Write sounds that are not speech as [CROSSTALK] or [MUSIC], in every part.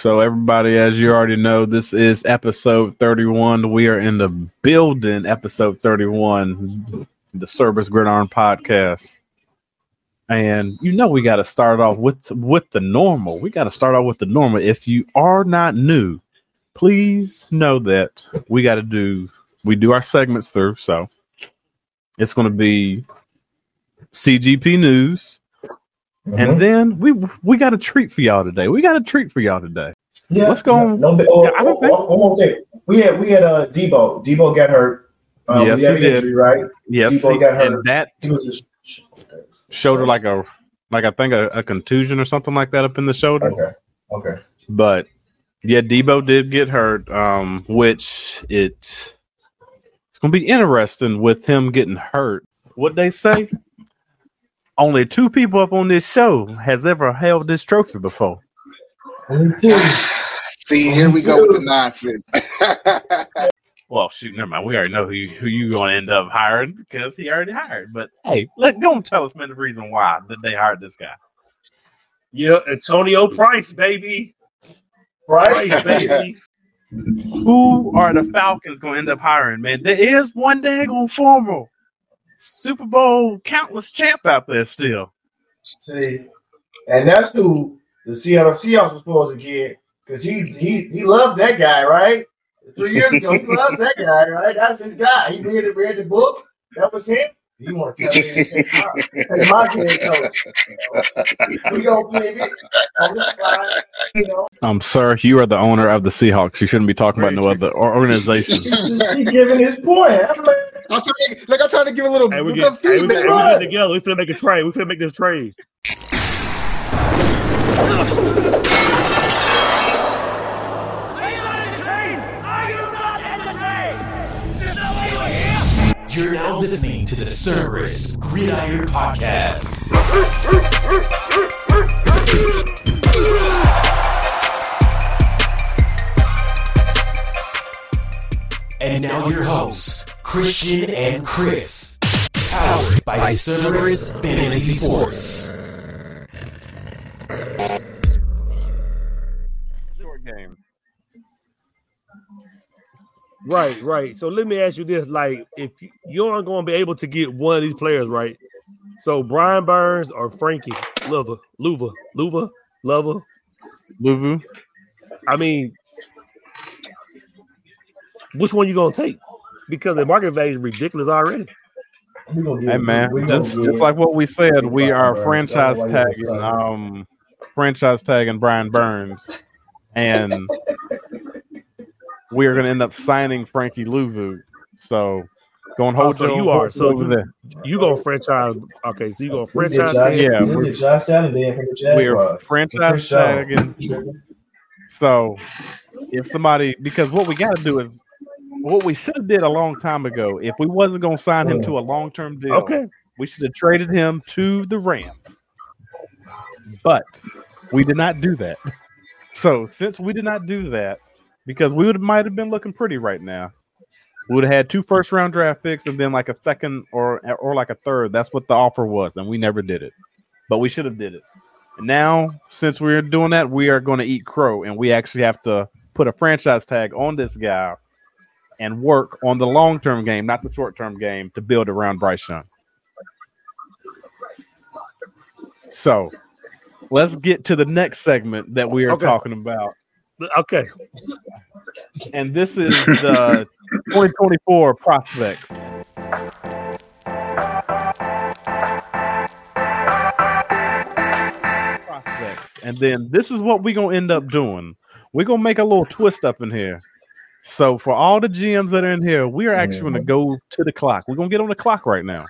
So, everybody, as you already know, this is episode 31. We are in the building, episode 31, the Cerberus Gridiron podcast. And you know we got to start off with with the normal. We got to start off with the normal. If you are not new, please know that we got to do we do our segments through. So it's going to be CGP news, Mm-hmm. and then we we got a treat for y'all today. We got a treat for y'all today. Yeah, Let's go on. No, no, oh, I don't oh, think- oh, one more thing. We had we had uh Deebo. Deebo got hurt. Um, Yes, he did. Injury, right? Yes, Deebo see, got hurt. and that He was just shoulder like a like I think a, a contusion or something like that up in the shoulder. Okay. Okay. But yeah, Deebo did get hurt, um, which it it's gonna be interesting with him getting hurt. What they say? Only two people up on this show has ever held this trophy before. [SIGHS] See, here we go with the nonsense. [LAUGHS] Well, shoot, never mind. We already know who you, who you gonna end up hiring because he already hired. But hey, let go and tell us man the reason why that they hired this guy. Yeah, Antonio Price, baby. Right? Price, baby. [LAUGHS] Who are the Falcons gonna end up hiring? Man, there is one daggone former Super Bowl countless champ out there still. See, and that's who the Seattle Seahawks was supposed to get because he's he he loves that guy, right? Three years ago, he loves that guy, right? That's his guy. He read read the book. That was him. He want to come in and take my, take my head coach. We gonna give it on the side, you know. Um, sir, you are the owner of the Seahawks. You shouldn't be talking about no other or- organization. He giving his point. I'm like, I'm sorry, like I'm trying to give a little, Hey, we little get, hey, we feedback. get, hey, we get together. We finna make a trade. We finna make this trade. [LAUGHS] You're now listening to the Cerberus Gridiron Podcast. And now your hosts, Christian and Chris. Powered by Cerberus Fantasy Sports. Right, right. So let me ask you this: like, if you, you aren't going to be able to get one of these players, right? So Brian Burns or Frankie Lover, Luva, Luva, Lover. Luvu. I mean, which one you gonna take? Because the market value is ridiculous already. we Hey man, just, just like what we said, we are franchise That's why tagging um franchise tagging Brian Burns, and we are going to end up signing Frankie Luvu. So go and Oh, hold so you are. So you- there. You gonna franchise? Okay, so you gonna franchise? Josh. Yeah, we we're- Josh Allen then from the We are franchise Chris tagging. So if somebody, because what we got to do is what we should have did a long time ago. If we wasn't going to sign him to a long term deal, Okay. we should have traded him to the Rams. But we did not do that. So since we did not do that, because we would might have been looking pretty right now, we would have had two first round draft picks and then like a second or or like a third. That's what the offer was, and we never did it. But we should have did it. And now, since we're doing that, we are going to eat crow, and we actually have to put a franchise tag on this guy and work on the long term game, not the short term game, to build around Bryce Young. So let's get to the next segment that we are Okay. talking about. Okay. And this is the [LAUGHS] 2024 prospects. Prospects. And then this is what we're going to end up doing. We're going to make a little twist up in here. So for all the GMs that are in here, we are actually going to go to the clock. We're going to get on the clock right now.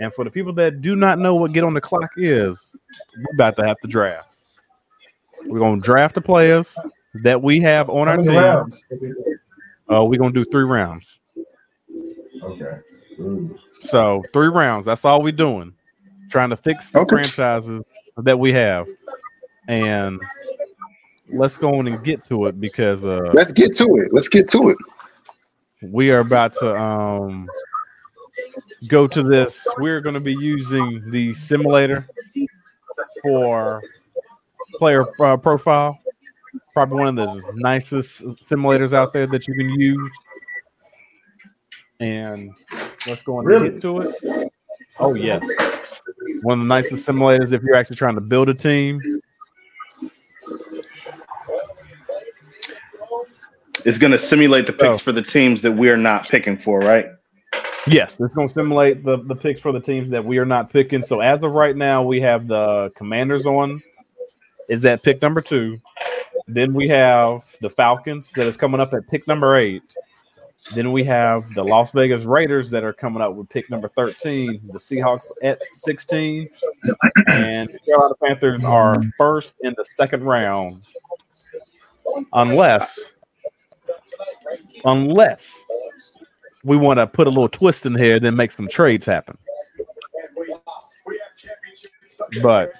And for the people that do not know what get on the clock is, we're about to have to draft. We're going to draft the players that we have on How our team. rounds? Uh, we're going to do three rounds. Okay. Ooh. So three rounds. That's all we're doing. Trying to fix the Okay. franchises that we have. And let's go on and get to it because uh, Let's get to it. Let's get to it. we are about to um, go to this. We're going to be using the simulator for player uh, profile. Probably one of the nicest simulators out there that you can use. And let's go and Really? get to it. Oh yes, one of the nicest simulators if you're actually trying to build a team. It's going to simulate the picks Oh. for the teams that we're not picking for, right? Yes, it's going to simulate the the picks for the teams that we are not picking. So as of right now, we have the Commanders on. Is that pick number two? Then we have the Falcons that is coming up at pick number eight. Then we have the Las Vegas Raiders that are coming up with pick number thirteen. The Seahawks at sixteen, and the Carolina Panthers are first in the second round, unless unless we want to put a little twist in here, then make some trades happen. But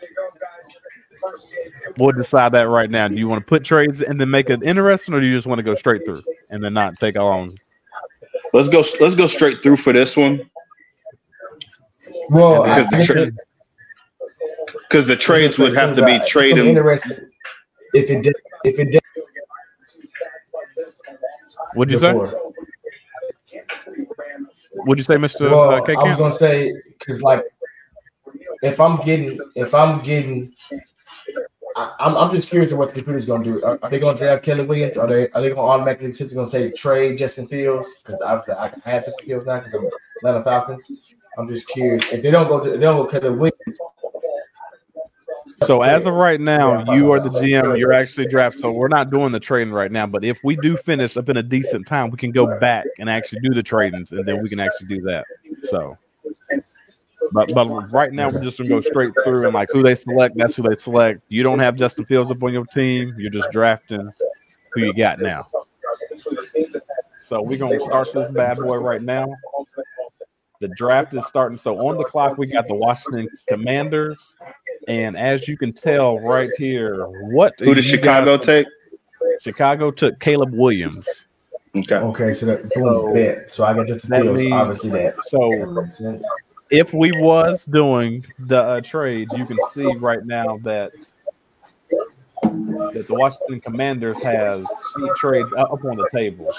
we'll decide that right now. Do you want to put trades and then make it interesting, or do you just want to go straight through and then not take a long? Let's go. Let's go straight through for this one Well, Because the I guess tra- it- because the trades would have to be It's trading. interesting if it did. If it did What'd you say? before. What'd you say, Mister Well, uh, K I was gonna say because like if I'm getting if I'm getting I, I'm, I'm just curious of what the computer's gonna do. Are, are they gonna draft Caleb Williams? Are they are they gonna automatically sit gonna say trade Justin Fields? Because obviously I can have Justin Fields now because I'm Atlanta Falcons. I'm just curious if they don't go to they don't go Caleb Williams. So as of right now, you are the uh, GM. You're actually draft. So we're not doing the trading right now. But if we do finish up in a decent time, we can go back and actually do the tradings, and then we can actually do that. So, but but right now we're just gonna go straight through and like who they select. That's who they select. You don't have Justin Fields up on your team. You're just drafting who you got now. So we're gonna start this bad boy right now. The draft is starting. So on the clock, we got the Washington Commanders. And as you can tell right here, what Who did Chicago got- take? Chicago took Caleb Williams. Okay. Okay, so that boom, bet. So I got Justin That Fields. means- Obviously that. So That makes sense. If we was doing the uh, trades, you can see right now that that the Washington Commanders has trades up on the table.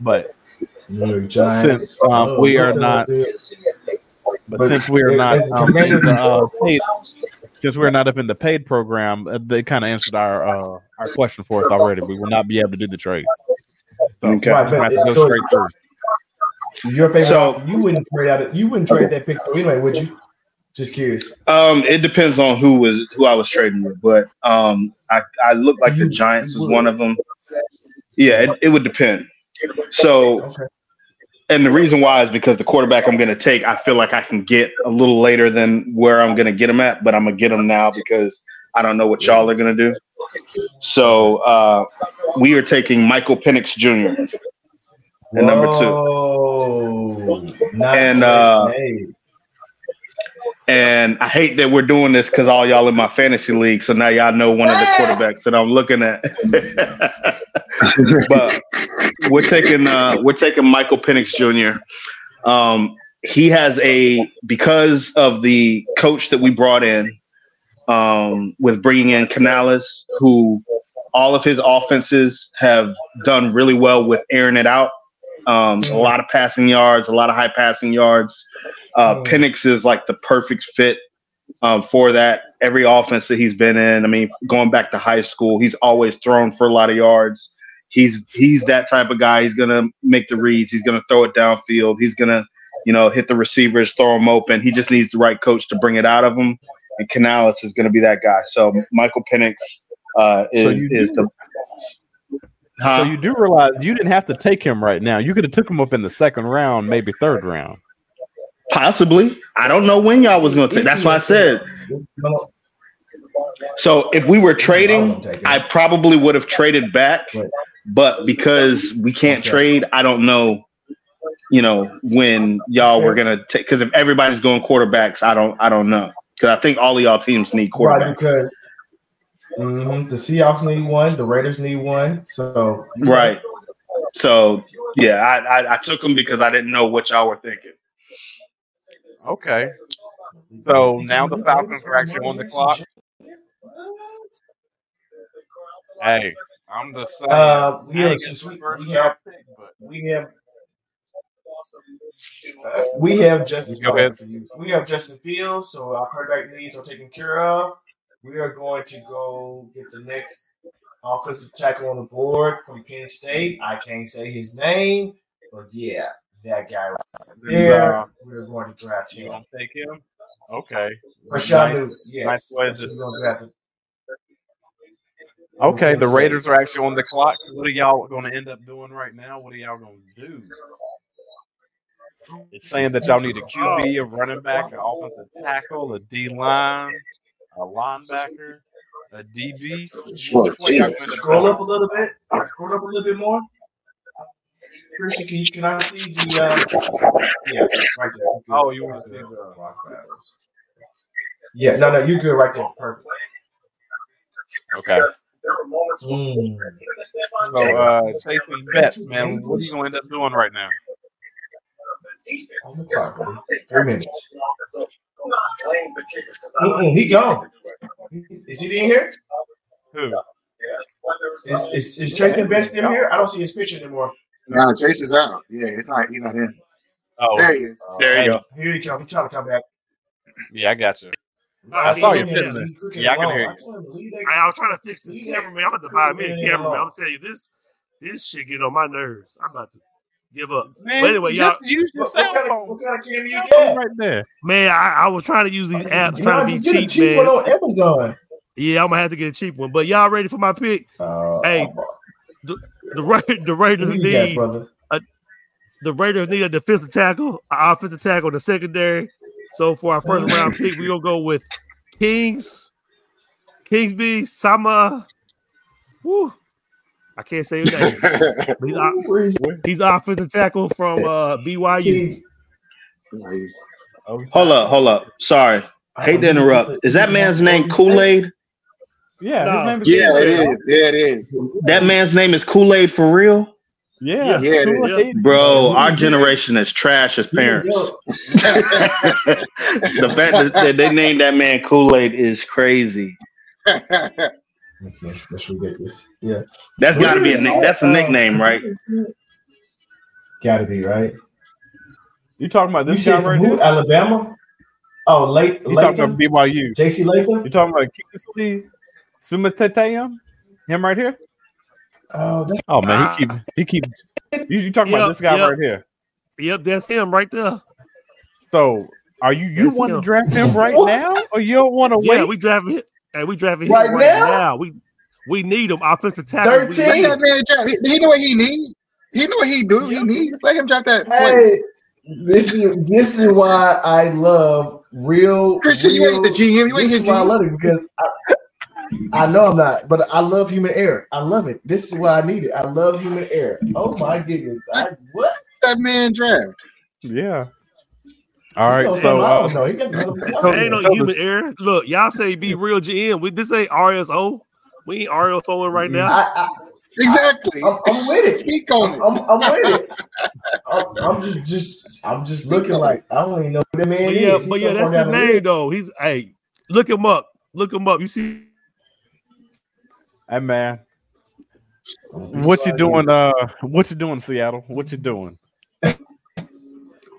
But New York Giants. since um, we are not, but, since we are not um, the, uh, paid, since we're not up in the paid program, uh, they kind of answered our uh, our question for us already. We will not be able to do the trades. So Okay. Right, we have to go so- straight through. Your favorite? So- you wouldn't trade out. You wouldn't trade that pick anyway, would you? Just curious. Um, it depends on who was who I was trading with, but um, I I looked like the Giants was one of them. Yeah, it, it would depend. So, Okay. and the reason why is because the quarterback I'm going to take, I feel like I can get a little later than where I'm going to get him at, but I'm gonna get him now because I don't know what y'all are going to do. So, uh, we are taking Michael Penix Jr. And number two. [LAUGHS] Not And, uh, made. And I hate that we're doing this because all y'all in my fantasy league. So now y'all know one of the quarterbacks that I'm looking at. [LAUGHS] but we're taking uh, we're taking Michael Penix Jr. Um, he has a because of the coach that we brought in um, with bringing in Canales, who all of his offenses have done really well with airing it out. Um, a lot of passing yards, a lot of high passing yards. Uh, Mm. Penix is like the perfect fit um, for that. Every offense that he's been in, I mean, going back to high school, he's always thrown for a lot of yards. He's he's that type of guy. He's gonna make the reads. He's gonna throw it downfield. He's gonna, you know, hit the receivers, throw them open. He just needs the right coach to bring it out of him. And Canales is gonna be that guy. So Michael Penix uh, is So is the. Huh? So you do realize you didn't have to take him right now. You could have took him up in the second round, maybe third round. Possibly. I don't know when y'all was gonna take. That's why I said. So if we were trading. I probably would have traded back. But because we can't trade, I don't know. You know when y'all were gonna take because if everybody's going quarterbacks, I don't. I don't know because I think all of y'all teams need right, quarterbacks. because mhm, the Seahawks need one, the Raiders need one. So Right. So yeah, I, I I took them because I didn't know what y'all were thinking. Okay. So now the Falcons are actually on the clock. Hey, I'm just saying. Uh, I we have, ain't since getting we, the first we have pick, we have uh, we have Justin. Go ahead. We have Justin Fields, so our quarterback needs are taken care of. We are going to go get the next offensive tackle on the board from Penn State. I can't say his name, but yeah, that guy right there. uh, We're going to draft him. gonna take him? Okay. Rashawn Nice- yes, nice way to- who we're going to draft him. Okay, the Raiders are actually on the clock. What are y'all going to end up doing right now? What are y'all going to do? It's saying that y'all need a QB, a running back, an offensive tackle, a D line, a linebacker, a DB. Oh. Scroll up a little bit. Scroll up a little bit more. Christian, can you can I see the um, yeah right there? Oh, you want to see the Yeah, no, no, you're good right there. Perfect. Okay. Mm. So, uh, Chasing bets, man. What are you going to end up doing right now? On the clock. Three minutes. Mm-mm, he gone. Is he in here? Who? Is, is, is Tracy Best in here? I don't see his picture anymore. Nah, Chase is out. Yeah, it's not. He's not in. Oh, There he is. there you go. Here he comes. He's trying to come back. Yeah, I got you. I saw you you. hitting it. Yeah, I can hear you. I, I was trying to fix this cameraman. I'm about to buy me a cameraman. I'm telling you this. This shit get on my nerves. I'm about to give up. Man, But anyway, y'all- just use your What, cell what, kind of, phone. what kind of camera you got? Right there. Man, I, I was trying to use these apps, You trying to be you get a cheap, cheap man. one on Amazon. Yeah, I'm gonna have to get a cheap one. But y'all ready for my pick? Uh, Hey, The Ra- the Raiders who you got, need brother? the Raiders need a defensive tackle, an offensive tackle, the secondary. So for our first round [LAUGHS] pick, we gonna go with Kings, Kingsby, Sama. Woo. I can't say his name. [LAUGHS] He's, o- Where is he's offensive tackle from uh, BYU. Hold up, hold up. Sorry, hate to interrupt. Is that man's name Kool Aid? Yeah, No. his name is Yeah, Kool-Aid, it dog. is. Yeah, it is. That man's name is Kool Aid for real, Yeah, Yeah, it is. Bro. Our generation is trash as parents. [LAUGHS] the fact that they named that man Kool Aid is crazy. [LAUGHS] That's, that's ridiculous. Yeah, That's got to be a nick. That's a nickname, right? Gotta be right. You talking about You this guy said right from who? here? Alabama? Oh, late, You talking about Latham? BYU? JC Latham? You talking about Kingsley Suamataia? Him right here? Oh, that's Oh man, he ah. keep he keep. You, you talking about this guy yep. right here? Yep, that's him right there. So, are you you That's want to draft him right [LAUGHS] now, or you don't want to Yeah, wait? Yeah, we drafting it. Hey, we drafting Right him right now? now. We we need him offensive tackle. We 13? Let that man drop. He, he know what he need. He know what he do. He need. Let him drop that. Play. hey. This is this is why I love real. Christian, you ain't the GM. You ain't this his is why I love it because I, I know I'm not, but I love human error. I love it. This is why I need it. I love human error. Oh my goodness! I, what? That man draft. Yeah. All right. No, So, I uh, don't. He doesn't know. There ain't no human error. Look, y'all say be real GM. We this ain't RSO. We ain't RSO right now. I, I, Exactly. I'm, I'm with it. Speak on it. I'm, I'm with it. [LAUGHS] I'm, I'm just, just, I'm just looking like I don't even know who the man But yeah, is. He's but so yeah, that's his the name list. though. He's hey, look him up. Look him up. You see, hey man, what you doing? Uh, what you doing, Seattle? What you doing?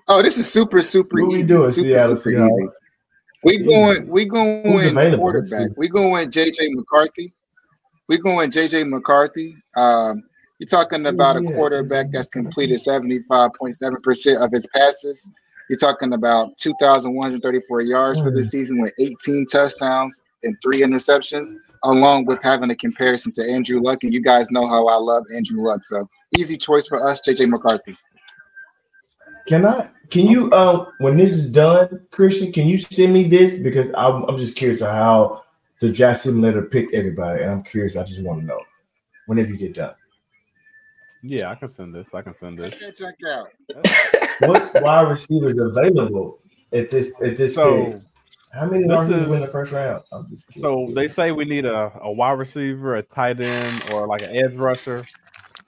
Oh, this is super, super What easy. doing, super, Seattle super Seahawks? easy. We going, we going quarterback. We going with JJ McCarthy. We going with JJ McCarthy. Um, you're talking about a quarterback that's completed 75.7% of his passes. You're talking about 2,134 yards for Mm. this season with 18 touchdowns and three interceptions, along with having a comparison to Andrew Luck. And you guys know how I love Andrew Luck. So easy choice for us, JJ McCarthy. Can I? Can you? Um, when this is done, Christian, can you send me this because I'm, I'm just curious of how the draft simulator picked everybody, and I'm curious. I just want to know whenever you get done. Yeah, I can send this. I can send this. Okay, check out. What wide receivers available at this at this So, period? How many this are going to win the first round? I'm just so they say we need a, a wide receiver, a tight end, or like an edge rusher.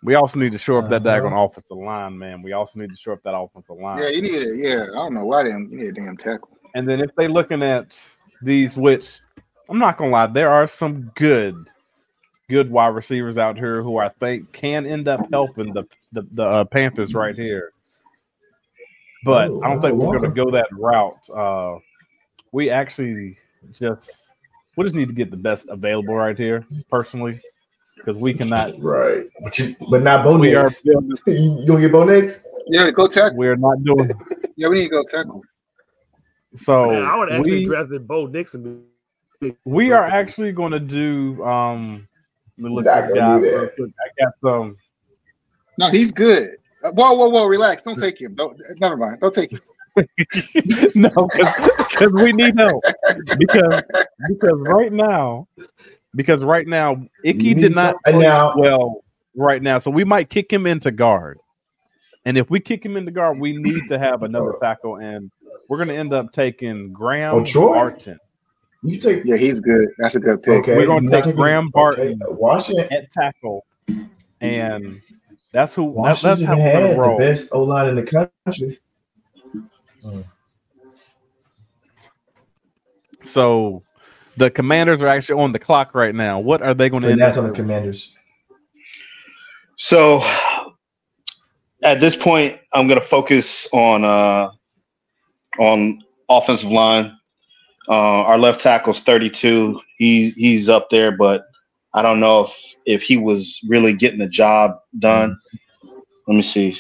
We also need to shore up that Uh-huh. daggone offensive line, man. We also need to shore up that offensive line. Yeah, you need it. Yeah, I don't know why they you need a damn tackle. And then if they're looking at these, which I'm not gonna lie, there are some good good wide receivers out here who I think can end up helping the the, the uh, Panthers right here. But Oh, I don't think we're going to go that route. Uh, we actually just we just need to get the best available right here, personally, because we cannot. [LAUGHS] Right. But you but not Bo We are Nix. you building, [LAUGHS] you gonna get Bo Nix? Yeah, go tackle. we are not doing Yeah, we need to go tackle. so. Man, I would actually we, drafted Bo Nixon. we are actually going to do. Um, let me look Not guy that. I got some. No, he's good. Uh, Whoa, whoa, whoa! Relax. Don't take him. Don't. Never mind. Don't take him. [LAUGHS] no, because we need help. Because because right now, because right now, You Icky need did not play now- well right now, so we might kick him into guard. And if we kick him into guard, we need to have another uh, tackle, and we're going to end up taking Graham Oh, Troy? Barton You take Yeah, he's good. That's a good pick. okay. We're gonna take Graham Barton. Okay, Washington at tackle, and that's who. That's, Washington that's how we're had going to the best O line in the country. So the Commanders are actually on the clock right now. What are they going to And end that's up? on the commanders. So at this point, I'm going to focus on uh, on offensive line. Uh, our left tackle's 32. He he's up there, but I don't know if if he was really getting the job done. Let me see.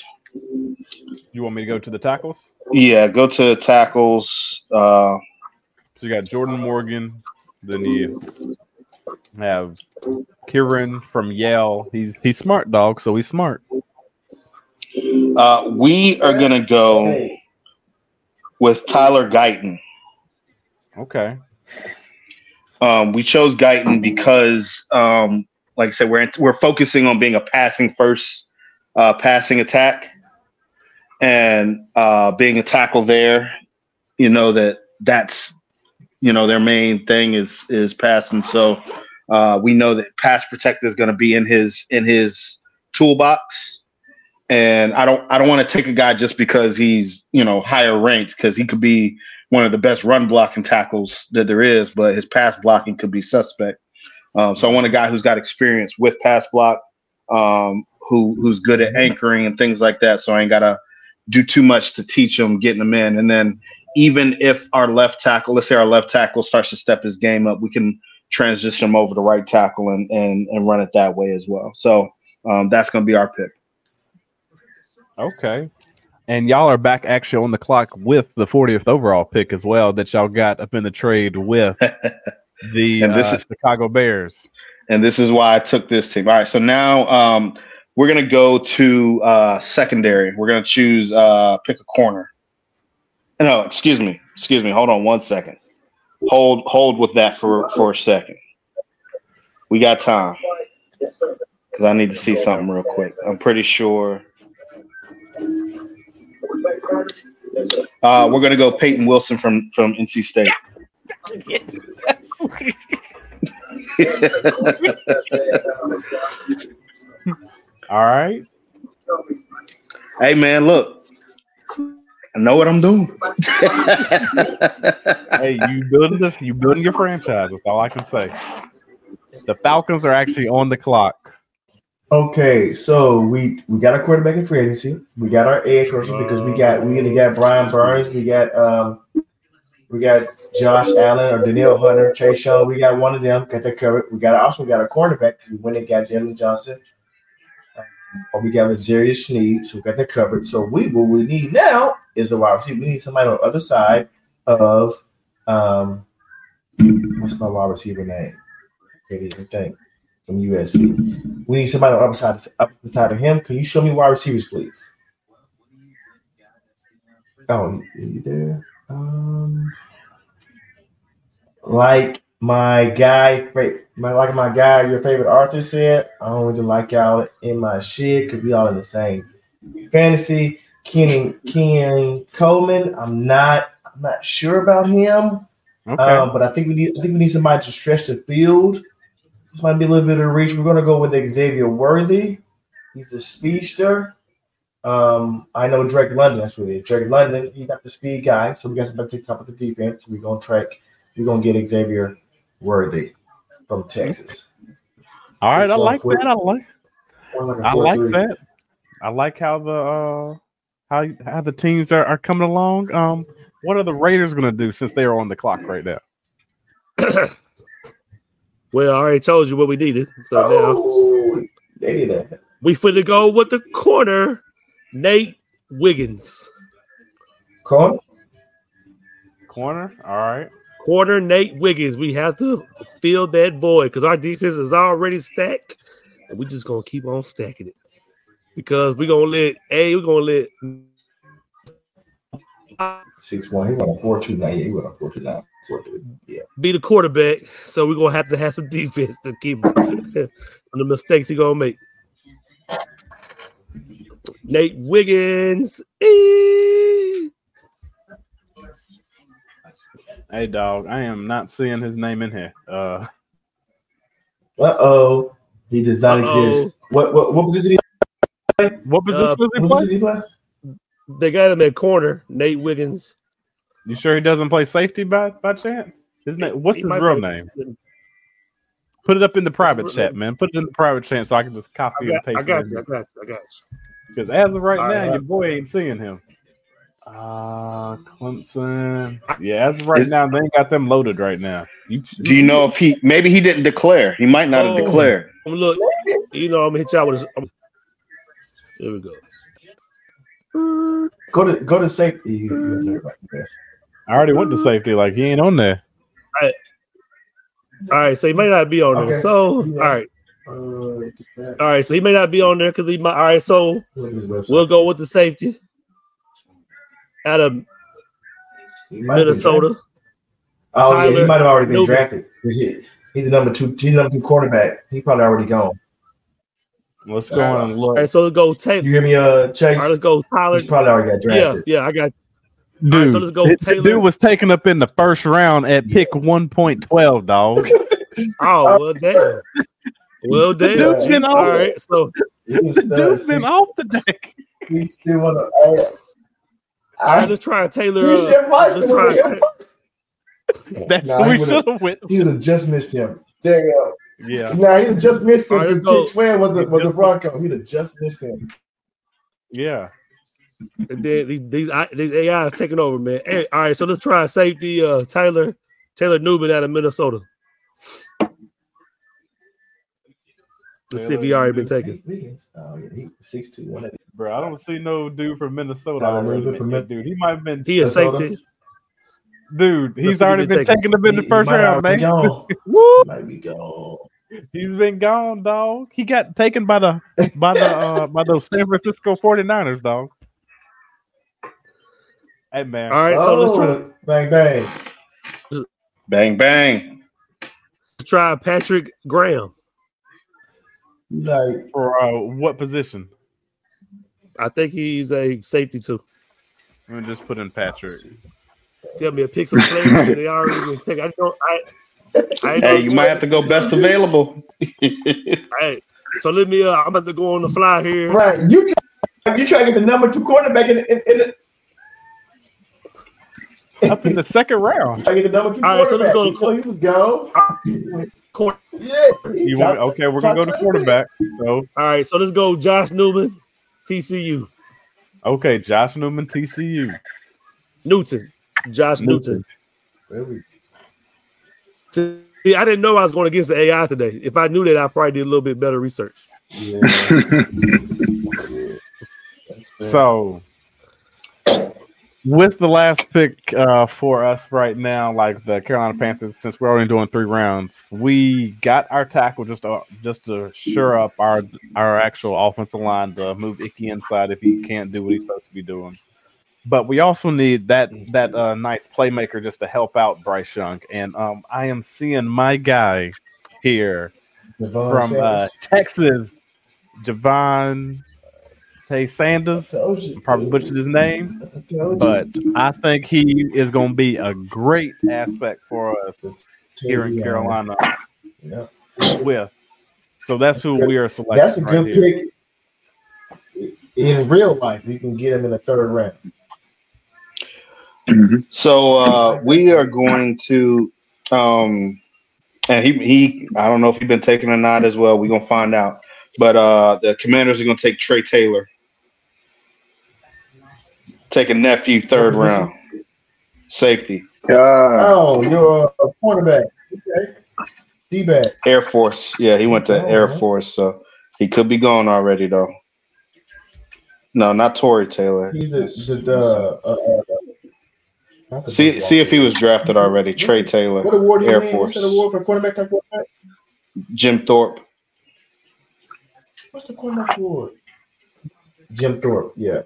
You want me to go to the tackles? Yeah, go to the tackles. Uh, So you got Jordan Morgan, then you have Kieran from Yale. He's he's smart, dog. So he's smart. uh, we are going to go with Tyler Guyton. Okay. Um, we chose Guyton because, um, like I said, we're we're focusing on being a passing first, uh, passing attack, and uh, being a tackle there. You know that that's you know their main thing is is passing. So uh, we know that pass protector is going to be in his in his toolbox. And I don't I don't want to take a guy just because he's you know higher ranked because he could be one of the best run blocking tackles that there is, but his pass blocking could be suspect. Um, so I want a guy who's got experience with pass block, um, who who's good at anchoring and things like that. So I ain't gotta do too much to teach him getting them in. And then even if our left tackle, let's say our left tackle starts to step his game up, we can transition him over to right tackle and and and run it that way as well. So um, that's gonna be our pick. Okay. And y'all are back actually on the clock with the 40th overall pick as well that y'all got up in the trade with [LAUGHS] the And this uh, is- Chicago Bears. and this is why I took this team. All right, so now um, we're gonna go to uh, secondary. We're gonna choose uh, pick a corner. No, excuse me, excuse me. Hold on one second. Hold hold with that for for a second. We got time because I need to see something real quick. I'm pretty sure. Uh, we're gonna go Peyton Wilson from from NC State. [LAUGHS] All right. Hey man, look. I know what I'm doing. [LAUGHS] Hey, you building this, you building your franchise. That's all I can say. The Falcons are actually on the clock. Okay, so we we got our quarterback in free agency. We got our edge rusher because we got we either got Brian Burns, we got um we got Josh Allen or Danielle Hunter, Chase Young. We got one of them. Got that covered. We got also got a cornerback. We went and got Jalen Johnson. Or we got L'Jarius Sneed, so we got that covered. So we what we need now is a wide receiver. We need somebody on the other side of um what's my wide receiver name? Can't even think from USC. We need somebody on the other side, up the side of him. Can you show me wide receivers, please? Oh, you there? Um, like my guy, my like my guy, your favorite Arthur said. I don't really like y'all in my shit because we all in the same fantasy. Ken Ken Coleman. I'm not. I'm not sure about him. Okay. Um, but I think we need I think we need somebody to stretch the field. This might be a little bit of reach. We're gonna go with Xavier Worthy. He's a speedster. Um, I know Drake London, that's what it is. Drake London, he's not the speed guy, so we got somebody to take top of the defense. We're gonna track, we're gonna get Xavier Worthy from Texas. All right, I Six, one, like four. that. I like I like 4-3. that. I like how the uh how how the teams are, are coming along. Um, what are the Raiders gonna do since they are on the clock right now? [COUGHS] Well, I already told you what we needed. So now Oh, they did that. we finna go with the corner, Nate Wiggins. Corner. Corner. All right. Corner Nate Wiggins. We have to fill that void because our defense is already stacked, and we just gonna keep on stacking it. Because we're gonna let A, we're gonna let Six one. He went a four two nine. He went a four two nine. Four three. Yeah. be the quarterback. So we're gonna have to have some [LAUGHS] defense to keep on [LAUGHS] the mistakes he gonna make. Nate Wiggins. eh. Hey, dog. I am not seeing his name in here. Uh, Uh oh. He does not Uh-oh. exist. What what what position? He, what position Uh, does he play? he play? They got him at corner. Nate Wiggins. You sure he doesn't play safety by by chance? His name. What's He his real play- name? Put it up in the private chat, man. Put it in the private chat so I can just copy got, and paste I got it. you. I got you. I got you. Because as of right All now, right. your boy ain't seeing him. Uh Clemson. Yeah, as of right now, they ain't got them loaded right now. You, Do you know if he maybe he didn't declare? He might not have Oh. declared. I'm gonna look. You know, I'm gonna hit y'all with. A, I'm, there we go. Go to go to safety. You- you- you're right there. I already went to safety. Like he ain't on there. All right, all right so he may not be on there. Okay. So, all Yeah. right, Uh, all right, so he may not be on there because he might. All right, so look at his website. we'll go with the safety out of He might have been Minnesota. drafted. Oh yeah, he might have already been Newton. drafted. He's, he's the number two. He's the number two quarterback. He probably already gone. Let's go on and All look. right, so let's go Taylor. You hear me, uh, Chase? All right, let's go Tyler. He's probably already got Yeah, drafted. yeah, yeah, I got. Dude, All right, so let's go the- the Taylor. dude was taken up in the first round at pick 1.12, dog. [LAUGHS] Oh well, damn. [LAUGHS] Well, The damn. dude's been All off. right, so He's The dude's been off the deck. He still want to. All right, I, let's try Taylor. he Uh, should probably let's try. would've- Ta- That's Nah, what he we would've- should have went. he would have just missed him. Damn. Yeah, Nah, he'd have just missed him. All right, let's. Big 12 was the, was the Just- Bronco. He'd have just missed him. yeah. And then these these I- these AI is taking over, man. All right, so let's try safety. Uh, Taylor Taylor Newman out of Minnesota. Let's see if he already been taken. Wiggins. Oh, yeah. He 6'2", 180. Bro, I don't see no dude from Minnesota Nah, already. dude from Min- Dude, he might have been. He a Minnesota? safety. Dude, he's already been been taken. taken up in the He- he first might round, man. Gone. [LAUGHS] [LAUGHS] Woo! Might be gone. He's been gone, dog. He got taken by the by the uh [LAUGHS] by those San Francisco 49ers, dog. Hey man. All right, so let's try Oh, bang bang. Bang bang. let's try Patrick Graham. Like For uh, what position? I think he's a safety too. Let me just put in Patrick. Tell me to pick some players that they already been taken. I don't. I. I Hey, know- you might have to go best available. [LAUGHS] Hey, so let me. Uh, I'm about to go on the fly here. right, you try, you try to get the number two quarterback in, in, in the, Up in the second round. I get the number two All right, so let's go to- You know he was gone. Court. Yeah, You want, okay, we're gonna go to quarterback. So All right, so let's go. Josh Newman, TCU. okay, Josh Newman, TCU. Newton, Josh Newton. Newton. See, I didn't know I was going against the AI today. If I knew that, I probably did a little bit better research. Yeah. [LAUGHS] So, with the last pick uh, for us right now, like the Carolina Panthers, since we're only doing three rounds, we got our tackle just to, just to shore up our our actual offensive line to move Icky inside if he can't do what he's supposed to be doing. But we also need that that uh, nice playmaker just to help out Bryce Young, and um, I am seeing my guy here from uh, Texas, Javon Tay Sanders. You. Probably butchered his name, I told you. but I think he is going to be a great aspect for us here in Carolina. Yeah. With so that's who we are selecting. That's a right good here. pick. In real life, you can get him in the third round. So uh, we are going to um, and he he I don't know if he's been taken or not as well. We're gonna find out. But uh the Commanders are gonna take Trey Taylor, take a nephew third [LAUGHS] round, safety, Oh, you're a cornerback. Okay. D-back. Air Force. Yeah, he went to Oh, Air yeah. Force, so he could be gone already though. No, not Tory Taylor. He's the the, the uh, uh, not the See big see if he was drafted already. What's Trey Taylor, What award do you Air mean? Force. What's that award for cornerback type quarterback? Jim Thorpe. What's the cornerback award? Jim Thorpe. Yeah.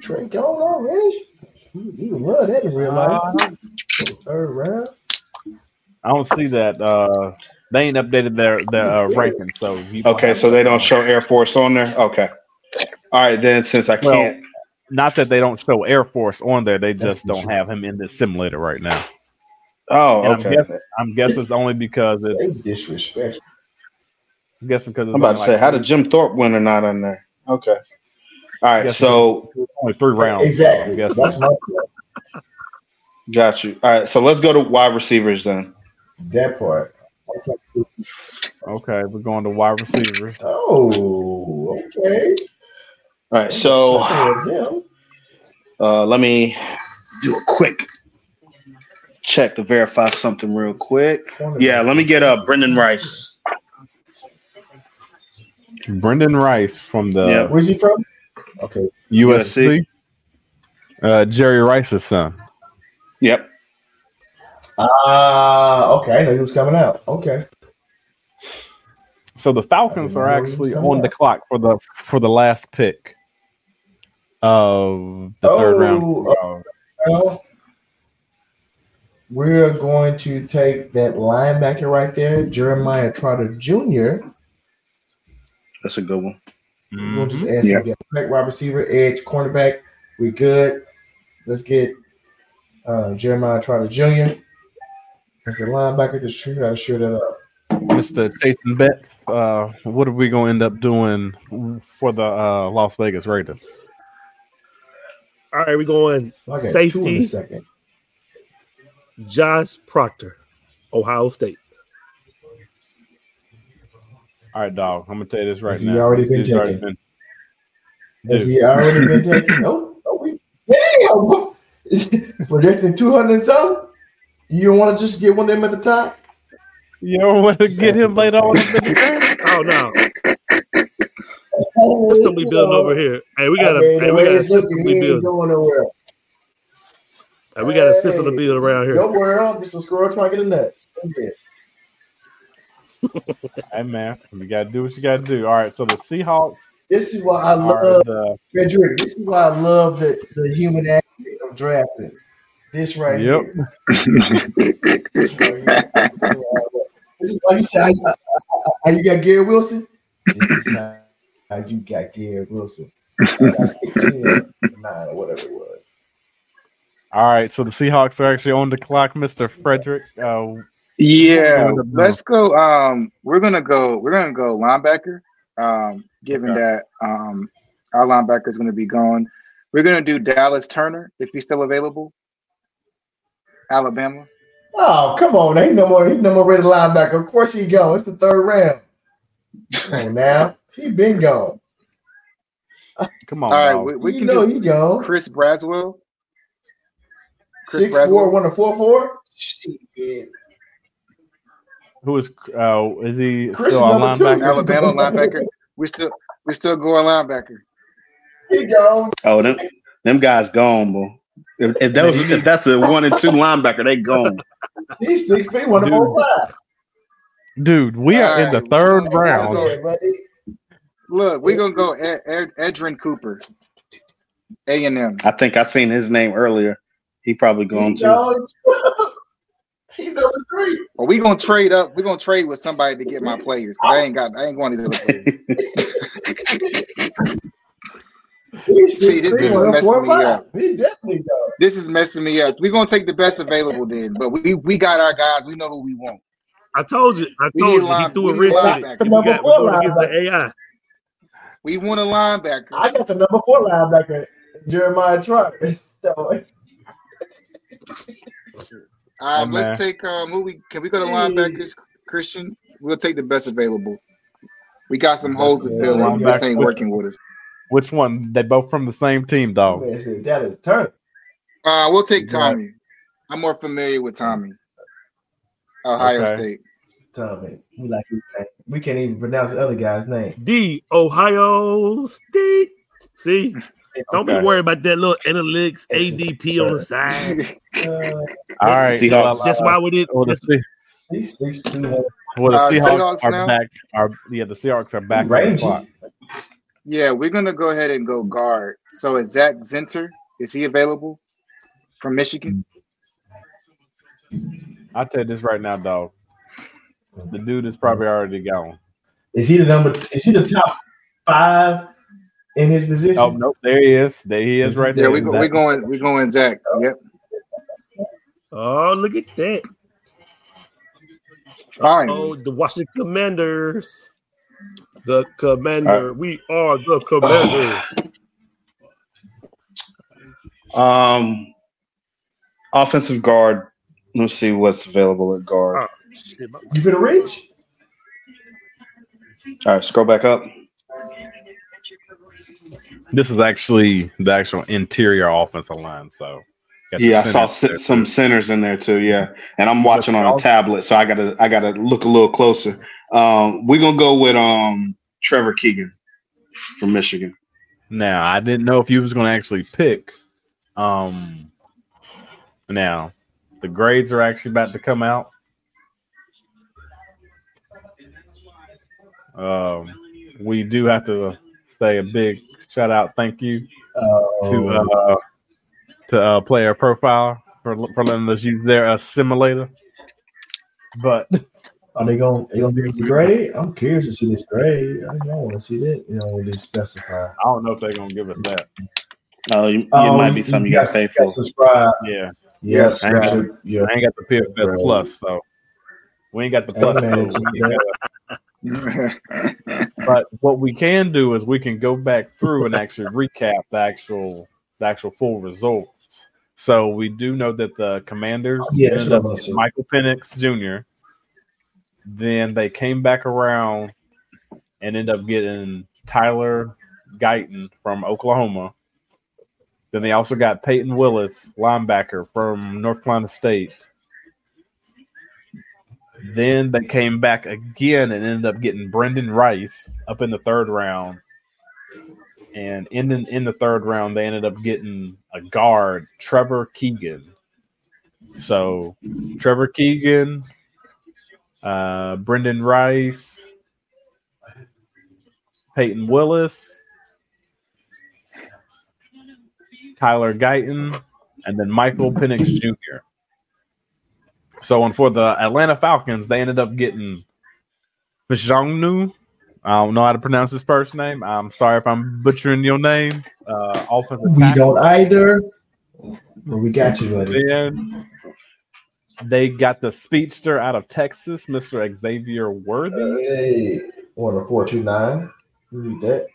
Trey gone already. You, you would love that in real life. Third round. I don't see that. Uh, they ain't updated their their uh, ranking, so Okay, so they don't show Air Force on there. Okay. All right, then since I can't. not that they don't show Air Force on there, they just don't true. have him in this simulator right now. Oh, And I'm okay. guessing, I'm guessing it's only because They it's disrespect. I'm guessing because I'm about to say, how did Jim Thorpe win or not on there? Okay. All right, so only three rounds. so Exactly. I'm guessing- That's my point. got you. All right, so let's go to wide receivers then. That part. okay, we're going to wide receivers. Oh, okay. All right, so uh, let me do a quick check to verify something real quick. Yeah, let me get uh Brendan Rice. Brendan Rice from the Yeah. Where's he from? Okay. USC. Uh, Jerry Rice's son. Yep. Ah, okay. I know he was coming out. Okay. So the Falcons are didn't know he was actually on the clock for the for the last pick of the third round. Oh, Well, we're going to take that linebacker right there, Jeremiah Trotter Jr. That's a good one. We'll just add Yeah. some depth. Back, wide receiver, edge, cornerback. We good. Let's get uh, Jeremiah Trotter Jr. As the linebacker, just sure got to sure that up. Mr. Jason Bet, uh, what are we going to end up doing for the uh, Las Vegas Raiders? All right, we going I got two in a safety. Josh Proctor, Ohio State. All right, dog. I'm gonna tell you this right Has he now. already been He's already taken? been- Has he already been taken? Oh, oh, we, damn! [LAUGHS] Projecting 200 and something? You don't want to just get one of them at the top? You don't want to get him later on the Oh no, [LAUGHS] system we building over here. Hey, we got a I mean, hey, we got a system looking, we he ain't build. going nowhere. Hey, we got a system to build around here. Don't worry, I'm just a squirrel trying to get a nut. Hey man, you gotta do what you gotta do. All right, so the Seahawks This is why I love the Frederick. This is why I love the, the human aspect of drafting. This right Yep. here. This right here. This is like you said. How you, how you got Gary Wilson? This is how, how you got Gary Wilson. Got 15, nine, or whatever it was. all right. So the Seahawks are actually on the clock, Mister Frederick. Uh, Yeah, What do we let's go. Um, we're gonna go. We're gonna go linebacker. Um, given Okay. that um, our linebacker is gonna be gone, we're gonna do Dallas Turner if he's still available. Alabama. Oh, come on. Ain't no more, ain't no more ready linebacker. Of course he gone. It's the third round. Come on [LAUGHS] now. He been gone. come on, All right, we, we you can know do he gone. Chris Braswell. Chris Six four, Braswell. one to four four. Shit. Who is uh is he Chris still is a number two. linebacker? Alabama linebacker. We still we still going linebacker. He gone. Oh, them them guys gone, bro. If, if that was if that's a one and two linebacker, they gone. He's six feet, one to Dude. five. Dude, we are in the third we're round. go- Look, we're gonna go Ed, Ed, Edgerrin Cooper. A and M. I think I seen his name earlier. He probably gone He too. [LAUGHS] gone. he number three. Well, we gonna trade up. We're gonna trade with somebody to get my players. I ain't got. I ain't going to these other players. [LAUGHS] See, this- this is messing me up. He definitely gone. This is messing me up. We're gonna take the best available then. But we we got our guys. We know who we want. I told you. I told need you. He threw a we wrench need in it. linebacker. We Number got four we're against the. AI. We want a linebacker. I got the number four linebacker, Jeremiah Trotter. [LAUGHS] So, Uh, Oh, let's man. take um, who we can we go to Hey. linebackers, Christian? We'll take the best available. We got some holes to fill in. This ain't working with us. Which one? They both from the same team, dog. Man that is turn. Uh, we'll take Tommy. I'm more familiar with Tommy. Ohio Okay. State. Tommy. We like. We can't even pronounce the other guy's name. The Ohio State. See, don't Okay. be worried about that little analytics [LAUGHS] ADP on the side. Uh, [LAUGHS] All right. Seahawks. That's why we did. well, the, that's- Se- he's well, the Uh, Seahawks, Seahawks are now? back. Are yeah, the Seahawks are back on the clock. yeah, we're gonna go ahead and go guard. So is Zak Zinter? Is he available from Michigan? I'll tell you this right now, dog. The dude is probably already gone. Is he the number? Is he the top five in his position? Oh nope, there he is. There he is right Yeah, there. we go, we going we're going Zach. Yep. Oh, look at that. Fine. Oh, the Washington Commanders. The commander. We are the commanders. Um, offensive guard. Let's see what's available at guard. Shit, my- You finna reach? All right, scroll back up. This is actually the actual interior offensive line. So got Yeah, I saw c- there, some centers in there too. Yeah, and I'm watching on a tablet, so I gotta I gotta look a little closer. Um, we're gonna go with um Trevor Keegan from Michigan. Now I didn't know if you was going to actually pick. Um, now the grades are actually about to come out. Um, we do have to say a big shout out, thank you to Oh, uh, to uh, player profile for for letting us use their uh, simulator. But are they gonna they gonna give us a grade? I'm curious to see this grade. I don't want to see that. You know, they specify. I don't know if they're gonna give us that. Oh, you, it Oh, might be something you gotta pay for. Subscribe. Yeah, Yes, I ain't got, gotcha. yeah. I ain't got the PFF Right. plus, so we ain't got the plus. Hey, man, so [LAUGHS] [LAUGHS] we you ain't got- But what we can do is we can go back through and actually recap the actual the actual full results. So we do know that the Commanders Yeah, ended up with. Michael Penix Jr. Then they came back around and ended up getting Tyler Guyton from Oklahoma. Then they also got Payton Wilson, linebacker from North Carolina State. Then they came back again and ended up getting Brenden Rice up in the third round. And in the, in the third round, they ended up getting a guard, Trevor Keegan. So Trevor Keegan, uh, Brenden Rice, Payton Wilson, Tyler Guyton, and then Michael Penix Jr. So, and for the Atlanta Falcons, they ended up getting Fashanu. I don't know how to pronounce his first name. I'm sorry if I'm butchering your name. Uh, offensive We tackle. don't either. But we got you, buddy. Then they got the speedster out of Texas, Mr. Xavier Worthy. Hey, on a four two nine. Read that.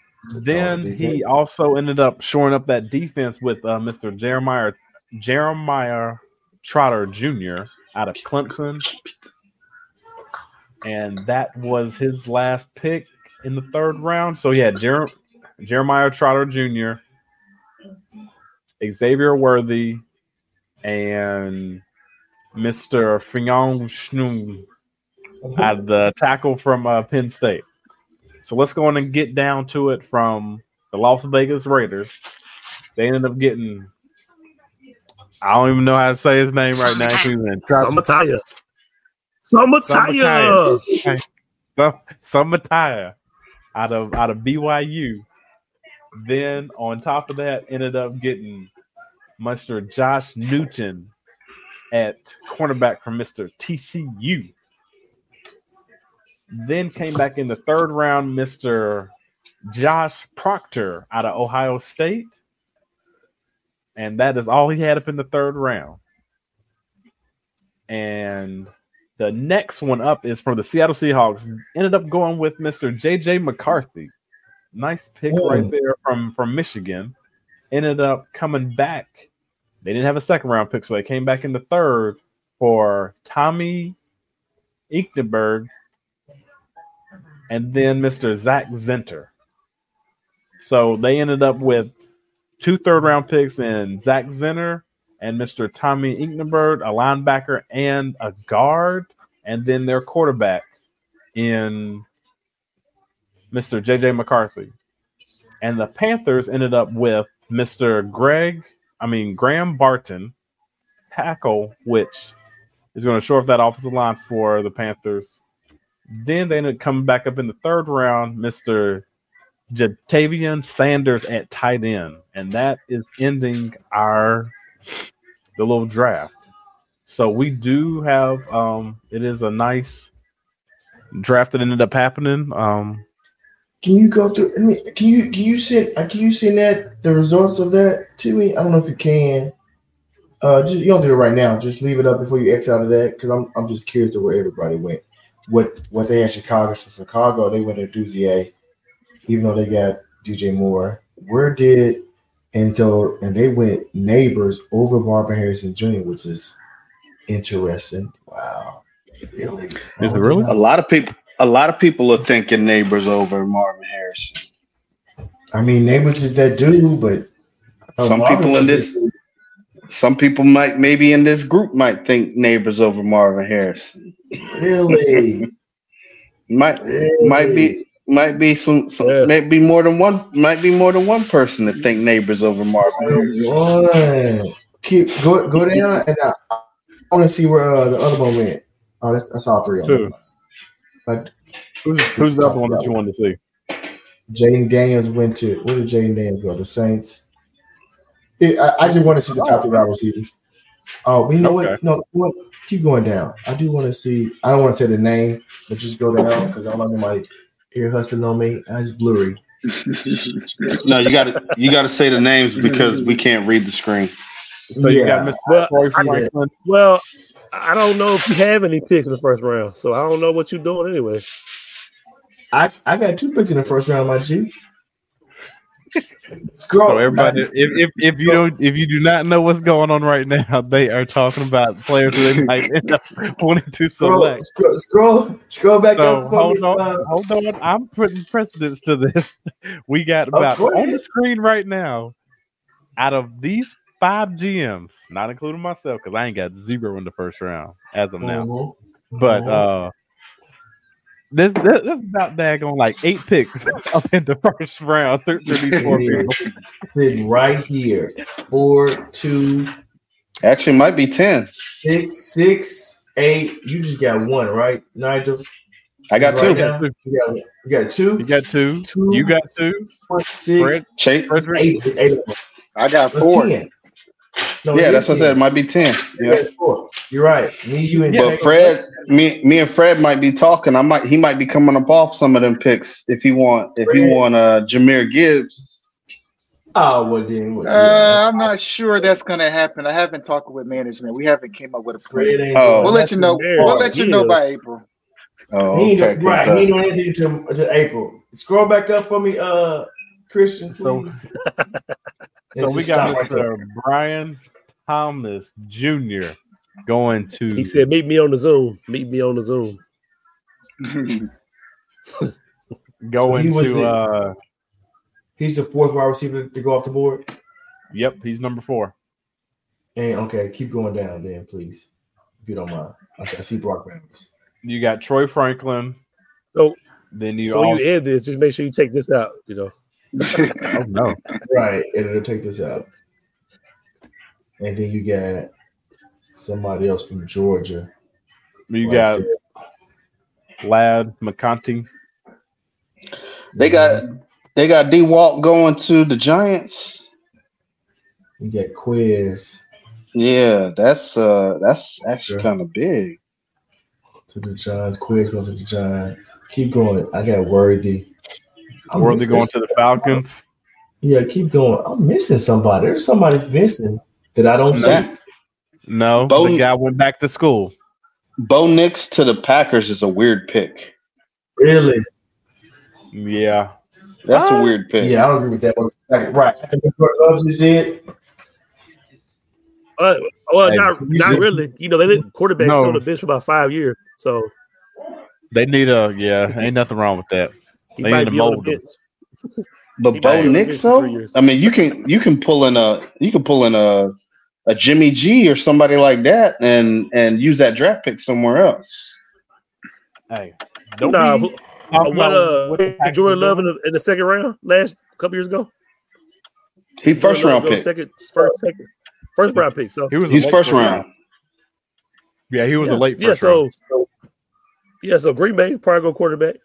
Then he also ended up shoring up that defense with uh, Mr. Jeremiah Jeremiah Trotter Jr. out of Clemson, and that was his last pick in the third round. So yeah, Jer- Jeremiah Trotter Jr., Xavier Worthy, and Mr. Fionn Schnung out of the tackle from uh, Penn State. So let's go on and get down to it from the Las Vegas Raiders. They ended up getting. I don't even know how to say his name right now. He's in trouble. Summertime. Summertime. some Suamataia out of out of BYU. Then on top of that, ended up getting Mr. Josh Newton at cornerback from Mr. TCU. Then came back in the third round, Mr. Josh Proctor out of Ohio State. And that is all he had up in the third round. And the next one up is from the Seattle Seahawks. Ended up going with Mr. JJ McCarthy. Nice pick Oh. right there from from Michigan. Ended up coming back. They didn't have a second round pick, so they came back in the third for Tommy Eichenberg and then Mr. Zak Zinter. So they ended up with two third round picks in Zak Zinter and Mr. Tommy Eichenberg, a linebacker and a guard, and then their quarterback in Mr. JJ McCarthy. And the Panthers ended up with Mr. Greg, I mean Graham Barton, tackle, which is going to shore up that offensive line for the Panthers. Then they ended up coming back up in the third round, Mr. Ja'Tavion Sanders at tight end. And that is ending our the little draft. So we do have um it is a nice draft that ended up happening. Um Can you go through? I mean, can you can you send uh, can you send that the results of that to me? I don't know if you can. Uh, just you don't do it right now. Just leave it up before you X out of that because I'm I'm just curious to where everybody went. What what they had Chicago. So Chicago they went to Duzier, even though they got DJ Moore. Where did and so and they went Nabers over Marvin Harrison Jr., which is interesting. Wow, really? Is it really? A lot of people, a lot of people are thinking Nabers over Marvin Harrison. I mean, Nabers is that dude, but uh, Some Marvin people in this, some people might maybe in this group might think Nabers over Marvin Harrison. really, [LAUGHS] Might really? might be might be some, some Yeah. maybe more than one might be more than one person that think Nabers over Marvin Harrison. One. Keep go go down, and I, I want to see where uh, the other one went. Oh, that's, that's all three of them. Two. Like who's, who's the other one that you wanted to see? Jayden Daniels went to where did Jayden Daniels go? The Saints. Yeah, I, I just want to see the top three wide receivers. Oh, but you know Okay. what? No, what? Keep going down. I do want to see. I don't want to say the name, but just go down because I don't want anybody ear hustling on me. It's blurry. [LAUGHS] No, you got to you got to say the names because we can't read the screen. So you got Mr. Well, Troy I see that. Franklin. Well, I don't know if you have any picks in the first round, so I don't know what you're doing anyway. I, I got two picks in the first round, my G. Scroll. So everybody, if, if if you don't, if you do not know what's going on right now, [LAUGHS] they are talking about players who they might end up [LAUGHS] wanting to select. scroll, scroll, scroll back So up. hold on, uh, hold on. I'm putting precedence to this. [LAUGHS] We got about on the screen right now. Out of these five GMs, not including myself, because I ain't got zero in the first round as of now. mhm. But Mhm. uh, this this, this is about daggone like eight picks [LAUGHS] up in the first round through, through these four It [LAUGHS] people. is. Sitting right here. Four, two, Actually, might be ten. six, six, eight. You just got one, right, Nigel? I got Right two. now? You got, you got You two, got two. two, You got two. four, six, Fred, Chase. Frederick. eight. Eight of them. I got It's four. ten. No, Yeah, that's is what I said. It might be ten. Yeah, Yeah. four. You're right. Me, you, and But Fred, me, me and Fred might be talking. I might, he might be coming up off some of them picks if he want, if he want, uh, Jahmyr Gibbs. Oh, well then. Well, Uh, I'm not sure that's gonna happen. I haven't talked with management. We haven't came up with a Fred plan. ain't Oh. We'll let you know. nothing. We'll let you know by April. Oh, He ain't okay. doing, right. 'cause, He ain't doing anything to, to April. Scroll back up for me, uh, Christian. So- Please. [LAUGHS] So And we got stop right. Mr. Brian Thomas Jr. going to He said, "Meet me on the Zoom. Meet me on the Zoom." [LAUGHS] going So he was to in- uh He's the fourth wide receiver to go off the board. yep, he's number four. And okay, keep going down, then, please, if you don't mind. I see- I see Brock Rams. You got Troy Franklin. So, Then you so all you end this, just make sure you take this out. You know, [LAUGHS] oh no. Right, and it'll take this out. And then you got somebody else from Georgia. You right got there. Ladd McConkey. they got, they got D Walt going to the Giants. You got Quiz Yeah, that's, uh, that's actually Yeah. kind of big. to the Giants. Quiz goes to the Giants. Keep going. I got Worthy. I'm Worthy going to the Falcons. Yeah, keep going. I'm missing somebody. There's somebody missing that I don't see. No, Bo- the guy went back to school. Bo Nix to the Packers is a weird pick. Really? Yeah. That's Ah. a weird pick. Yeah, I don't agree with that one. Right. After what Love just did. Uh, well, Hey, not not really. You know, they did quarterback No. on the bench for about five years, so They need a yeah. Ain't nothing wrong with that. he They need to be the mold them. But He Bo might be on the Nix, bench for three though. I mean, you can you can pull in a you can pull in a a Jimmy G or somebody like that and and use that draft pick somewhere else. Hey, don't Nah, be who- talking what uh, what Jordan Love in the, in the second round last couple years ago. He first Jordan round pick. second, first, second, first round pick. So He was a He's first round. Yeah, he was yeah, a late yeah. So round. yeah, so Green Bay probably go quarterback.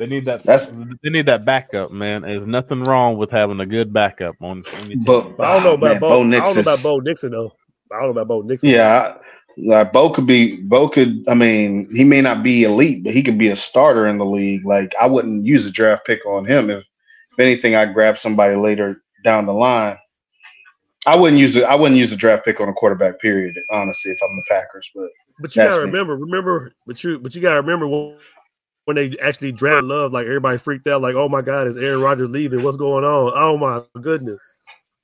They need that. That's- they need that backup, man. There's nothing wrong with having a good backup on. on team. But, But I don't know ah, about man, Bo. Bo I don't know about Bo Nixon though. I don't know about Bo Nixon. Yeah, I- like Bo could be Bo could. I mean, he may not be elite, but he could be a starter in the league. Like I wouldn't use a draft pick on him. If, if anything, I'd grab somebody later down the line. I wouldn't use it. I wouldn't use a draft pick on a quarterback. Period. Honestly, if I'm the Packers, but But you gotta me. remember, remember, but you, but you gotta remember when, when they actually drafted Love, like everybody freaked out, like, oh my God, is Aaron Rodgers leaving? What's going on? Oh my goodness,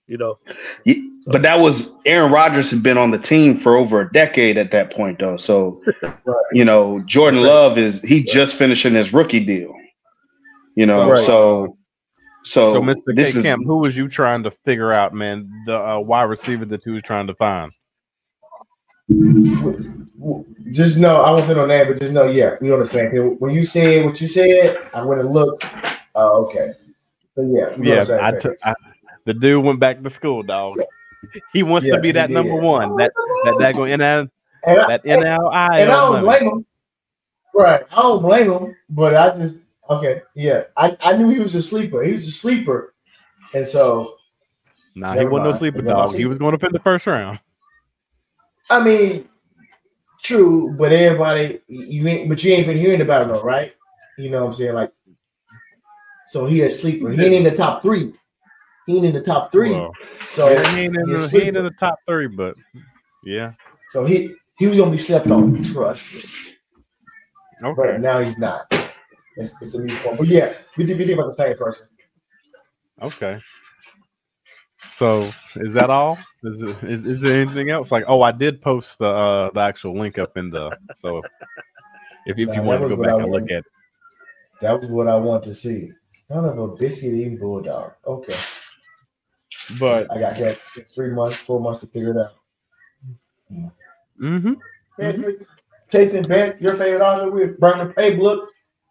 you know. Ye- but that was Aaron Rodgers had been on the team for over a decade at that point, though. So, [LAUGHS] you know, Jordan Love is he just finishing his rookie deal. You know, Right. so so, So, Mr. this K is Camp, who was you trying to figure out, man? The uh, wide receiver that you was trying to find. Just know I wasn't say no name, but just know, yeah, we on the same. When you said what you said, I went and looked. Oh, okay. But yeah, Yeah, I page. took. I, the dude went back to school, dog. [LAUGHS] He wants Yeah, to be that number did. one. That that that going in that and that NLI. and I don't blame him. Right, I don't blame him, but I just okay, yeah. I, I knew he was a sleeper. He was a sleeper, and so Nah, he wasn't no sleeper dog. He was going to in the first round. I mean, true, but everybody you ain't, but you ain't been hearing about him, though, right? You know what I'm saying? Like, so he a sleeper. He ain't in the top three. He ain't in the top three. Well, so yeah, he ain't in the he ain't in the top three, but yeah. So he he was gonna be slept on. Trust me. Okay. But now he's not. It's, it's a new point. But yeah, we think, we think about the same person. Okay. So is that all? Is, it, is is there anything else? Like, oh, I did post the uh, the actual link up in the so if, if you want to go back I and look at it. That was what I want to see. Son of a biscuit eating bulldog. Okay. But I got that three months, four months to figure it out. mm-hmm. Patrick, Chasing Bent, your favorite author. We burn the playbook.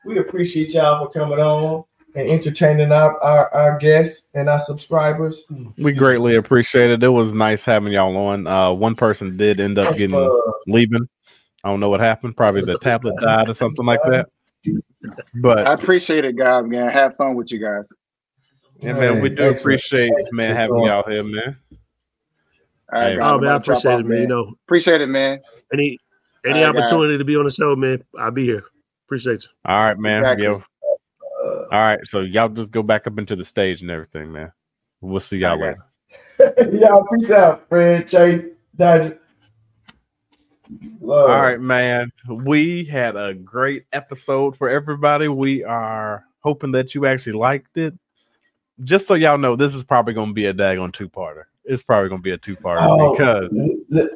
We appreciate y'all for coming on and entertaining our, our, our guests and our subscribers. we greatly appreciate it. It was nice having y'all on. Uh, one person did end up getting Uh, leaving. I don't know what happened. Probably the tablet died or something like that. But I appreciate it, guys. Man, have fun with you guys. yeah, man, we do appreciate thanks man having y'all here, man. All right, Hey. Oh man, I appreciate off, it, man. You know, Appreciate it, man. any any All right, guys. opportunity to be on the show, man, I'll be here. Appreciate you. All right, man. Exactly. Yo. All right, so y'all just go back up into the stage and everything, man. We'll see y'all later. [LAUGHS] y'all, peace out, Fred, Chase, Dodger. Love. All right, man. We had a great episode for everybody. We are hoping that you actually liked it. Just so y'all know, this is probably going to be a daggone two parter. It's probably going to be a two parter Oh. because Let-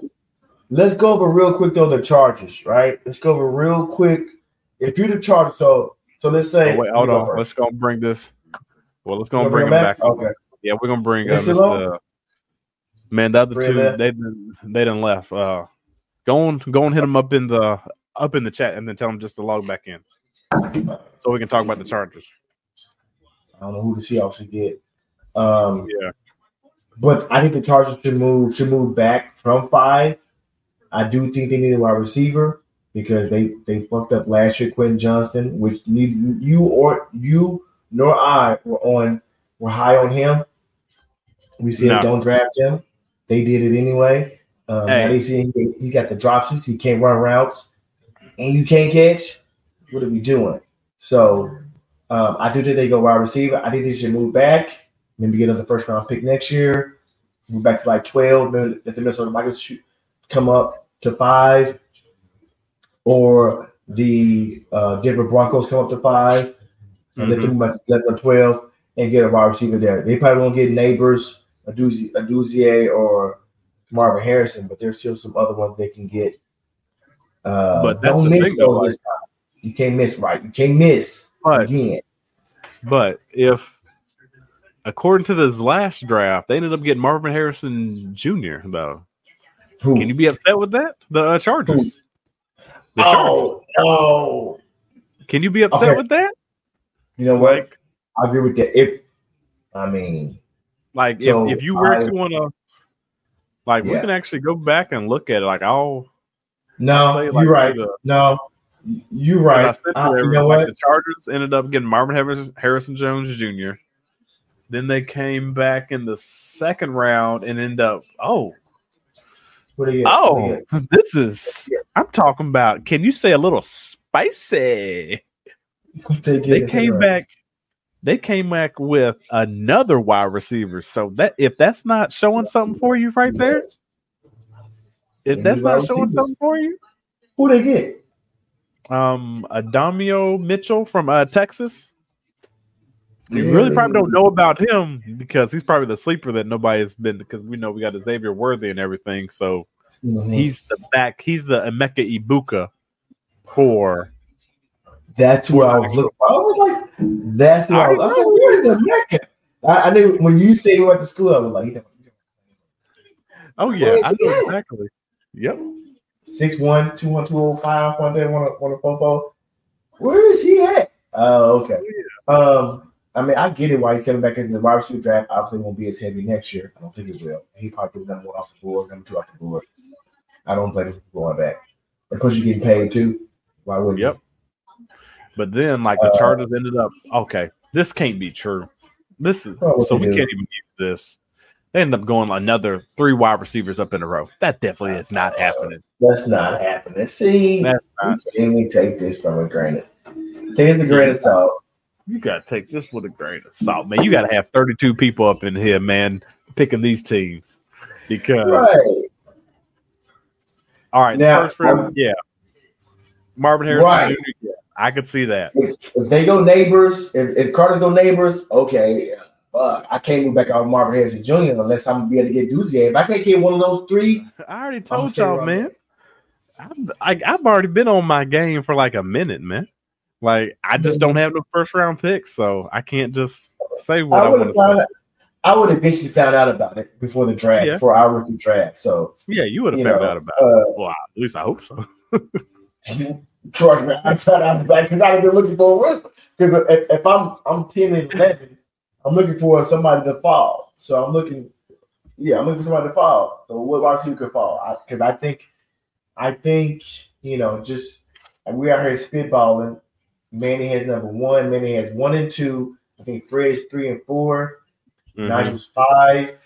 Let's go over real quick though the charges, right? Let's go over real quick. If you're the charge, so so let's say. oh, wait, hold you go on. Let's go bring this. Well, let's go You bring him back. Okay. Yeah, we're gonna bring uh, long? Man, the other Bring two that. they done- they done left. Uh, go on, go and hit them up in the up in the chat, and then tell them just to log back in, so we can talk about the Chargers. I don't know who the Seahawks should get. Um, Yeah, but I think the Chargers should move should move back from five. I do think they need a wide receiver because they they fucked up last year. Quentin Johnston, which need you or you nor I were on were high on him. We said No. don't draft him. They did it anyway. Um, Hey. they see he, he got the dropsies. He can't run routes, and you can't catch. What are we doing? So um, I do think they go wide receiver. I think they should move back, maybe get another first round pick next year. Move back to like twelve. Then if the Minnesota Vikings shoot, come up to five, or the uh, Denver Broncos come up to five, and let Mhm. them move back to 11 or twelve and get a wide receiver there. They probably won't get Nabers Odunze, Aduzier or Marvin Harrison, but there's still some other ones they can get. Uh, But that's don't the miss thing, though, time. You can't miss, right? You can't miss But again. but if according to this last draft, they ended up getting Marvin Harrison Jr. though. Who? Can you be upset with that? The uh, Chargers. The Chargers. oh no! Can you be upset Okay. with that? You know what? Like, I agree with that. If I mean, like So, if, if you were I- to want to, like, we can actually go back and look at it. Like, I'll no, say, like, you're right. the- No, you're 'cause right. I said Uh, you know like, what? the Chargers ended up getting Marvin Harrison, Harrison Jones Jr. Then they came back in the second round and end up, oh, What do you get? What do you oh, this is. I'm talking about. Can you say a little spicy? They it. came back. They came back with another wide receiver. So that if that's not showing something for you right there, if that's not showing something for you, Who they get? um, Adonai Mitchell from uh, Texas. You Yeah, really probably don't know about him because he's probably the sleeper that nobody's been because we know we got Xavier Worthy and everything. So Mhm. he's the back. He's the Emeka Egbuka for. That's what I was looking for. I was like, that's what I, I was, I was like, where's the Mecca? I, I knew when you said he went to school, I was like, he's Oh yeah, Where I know at? exactly. Yep. 6'1, 200, 205, 110, 144. Where is he at? Oh, okay. Um, I mean, I get it why he's coming back in the wide receiver draft. Obviously, won't be as heavy next year. I don't think it will. He probably number one off the board, number two off the board. I don't think he's going back. And plus, you're getting paid too. Why wouldn't Yep. But then, like the Uh, Chargers ended up. Okay, this can't be true. This is so we do. can't even use this. They end up going another three wide receivers up in a row. That definitely is not happening. That's not happening. See, That's not. we can't even take this from a granted. Take it a grain of salt. You gotta take this with a grain of salt, man. You gotta have thirty-two people up in here, man, picking these teams because. Right. All right, Now, first round, um, yeah. Marvin Harrison Right. Jr. I could see that. If, if they go Nabers, if, if Carter go Nabers, okay. Fuck, I can't move back out on Marvin Harrison Jr. unless I'm gonna be able to get Duzier. If I can't get one of those three, I already told y'all, man. I'm, I, I've already been on my game for like a minute, man. Like I just don't have no first round picks, so I can't just say what I I, want to say. I would have eventually found out about it before the draft, Yeah. before our rookie draft. So, Yeah, you would have you found know, out about it. uh, Well, at least I hope so. [LAUGHS] Trust me, I found out about because I've been looking for a rookie. Because if, if I'm I'm ten and eleven, I'm looking for somebody to fall. So I'm looking, yeah, I'm looking for somebody to fall. So what wide receiver could fall? Because I, think, I think you know, just we are here spitballing. Manny has number one. Manny has one and two. I think Fred is three and 4 Mhm. Nigel's five.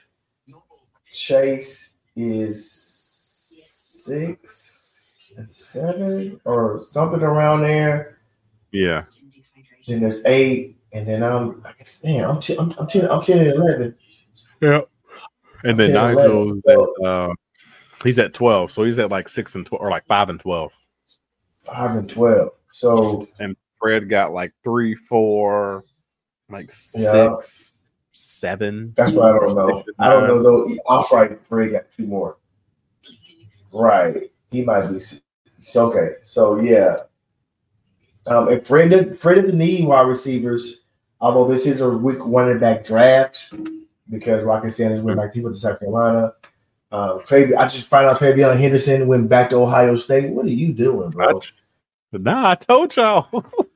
Chase is six and seven or something around there. Yeah, Then there's eight, and then I'm I guess man, I'm ten, I'm, I'm ten, I'm ten and eleven. yeah. And then Nigel's uh, he's at twelve, so he's at like six and twelve or like five and twelve. Five and twelve. So And Fred got like three, four, like Yeah. six, seven. that's what I don't know. I don't know though. I'll try. Fred got two more. Right. He might be. So okay. So yeah. Um, if Fred did, Fred doesn't need wide receivers, although this is a weak running back draft because Rocket Sanders went back people to South Carolina. Um, Trav, I just found out TreVeyon Henderson went back to Ohio State. What are you doing, bro? Nah, I told y'all.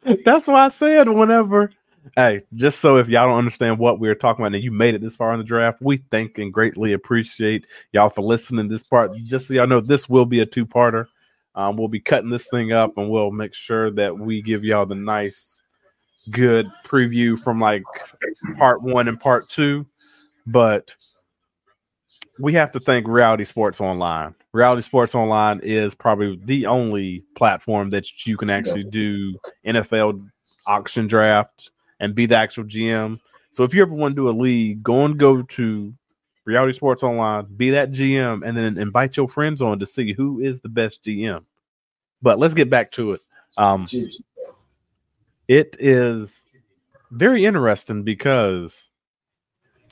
[LAUGHS] That's why I said whenever. Hey, just so if y'all don't understand what we are talking about and you made it this far in the draft, we thank and greatly appreciate y'all for listening this part. Just so y'all know, this will be a two parter. Um, we'll be cutting this thing up and we'll make sure that we give y'all the nice, good preview from like part one and part two. But we have to thank Reality Sports Online. Reality Sports Online is probably the only platform that you can actually do NFL auction draft and be the actual GM. So if you ever want to do a league, go and go to Reality Sports Online, be that GM, and then invite your friends on to see who is the best GM. But let's get back to it. Um, it is very interesting because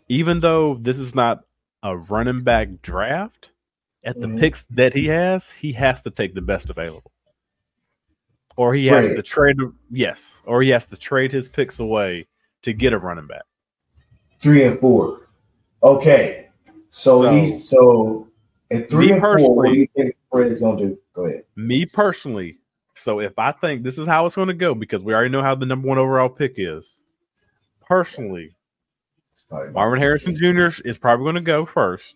even though this is not a running back draft, at the Mhm. picks that he has, he has to take the best available. Or he has to trade yes, or he has to trade his picks away to get a running back. Three and four. Okay. So, So- he's so at three and four, what do you think Fred's gonna do? Go ahead. Me personally, so if I think this is how it's going to go, because we already know how the number one overall pick is. Personally, Marvin Harrison Jr. is probably going to go first,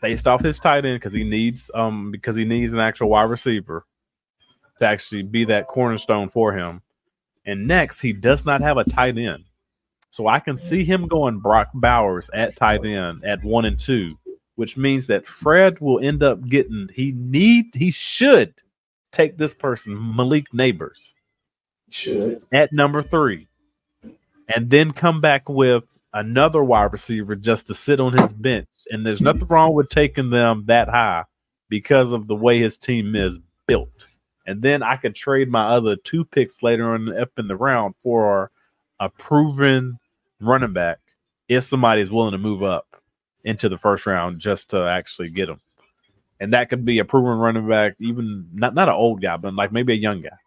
based off his tight end because he needs um because he needs an actual wide receiver to actually be that cornerstone for him. And next, he does not have a tight end, so I can see him going Brock Bowers at tight end at one and two, which means that Fred will end up getting he need he should take this person Malik Nabers Should. at number three, and then come back with another wide receiver just to sit on his bench. And there's nothing wrong with taking them that high because of the way his team is built. And then I could trade my other two picks later on up in the round for a proven running back if somebody is willing to move up into the first round just to actually get him. And that could be a proven running back, even not not an old guy, but like maybe a young guy.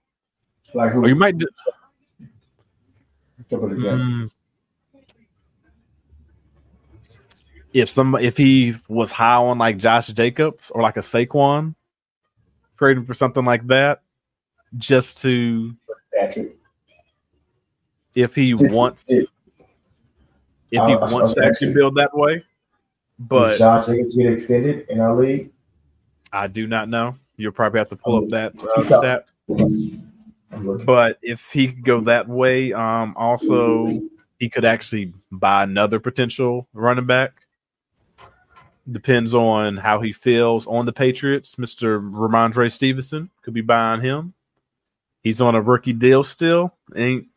Like who? Or you might do, Couple. Mm. If some if he was high on like Josh Jacobs or like a Saquon, trading for something like that, just to Patrick. if he wants if he I- wants to actually build that way. But Does Josh Jacobs get extended in our league? I do not know. You'll probably have to pull up that uh, stat. But if he could go that way, um, also he could actually buy another potential running back. Depends on how he feels on the Patriots. Mister Rhamondre Stevenson could be buying him. He's on a rookie deal still. Ain't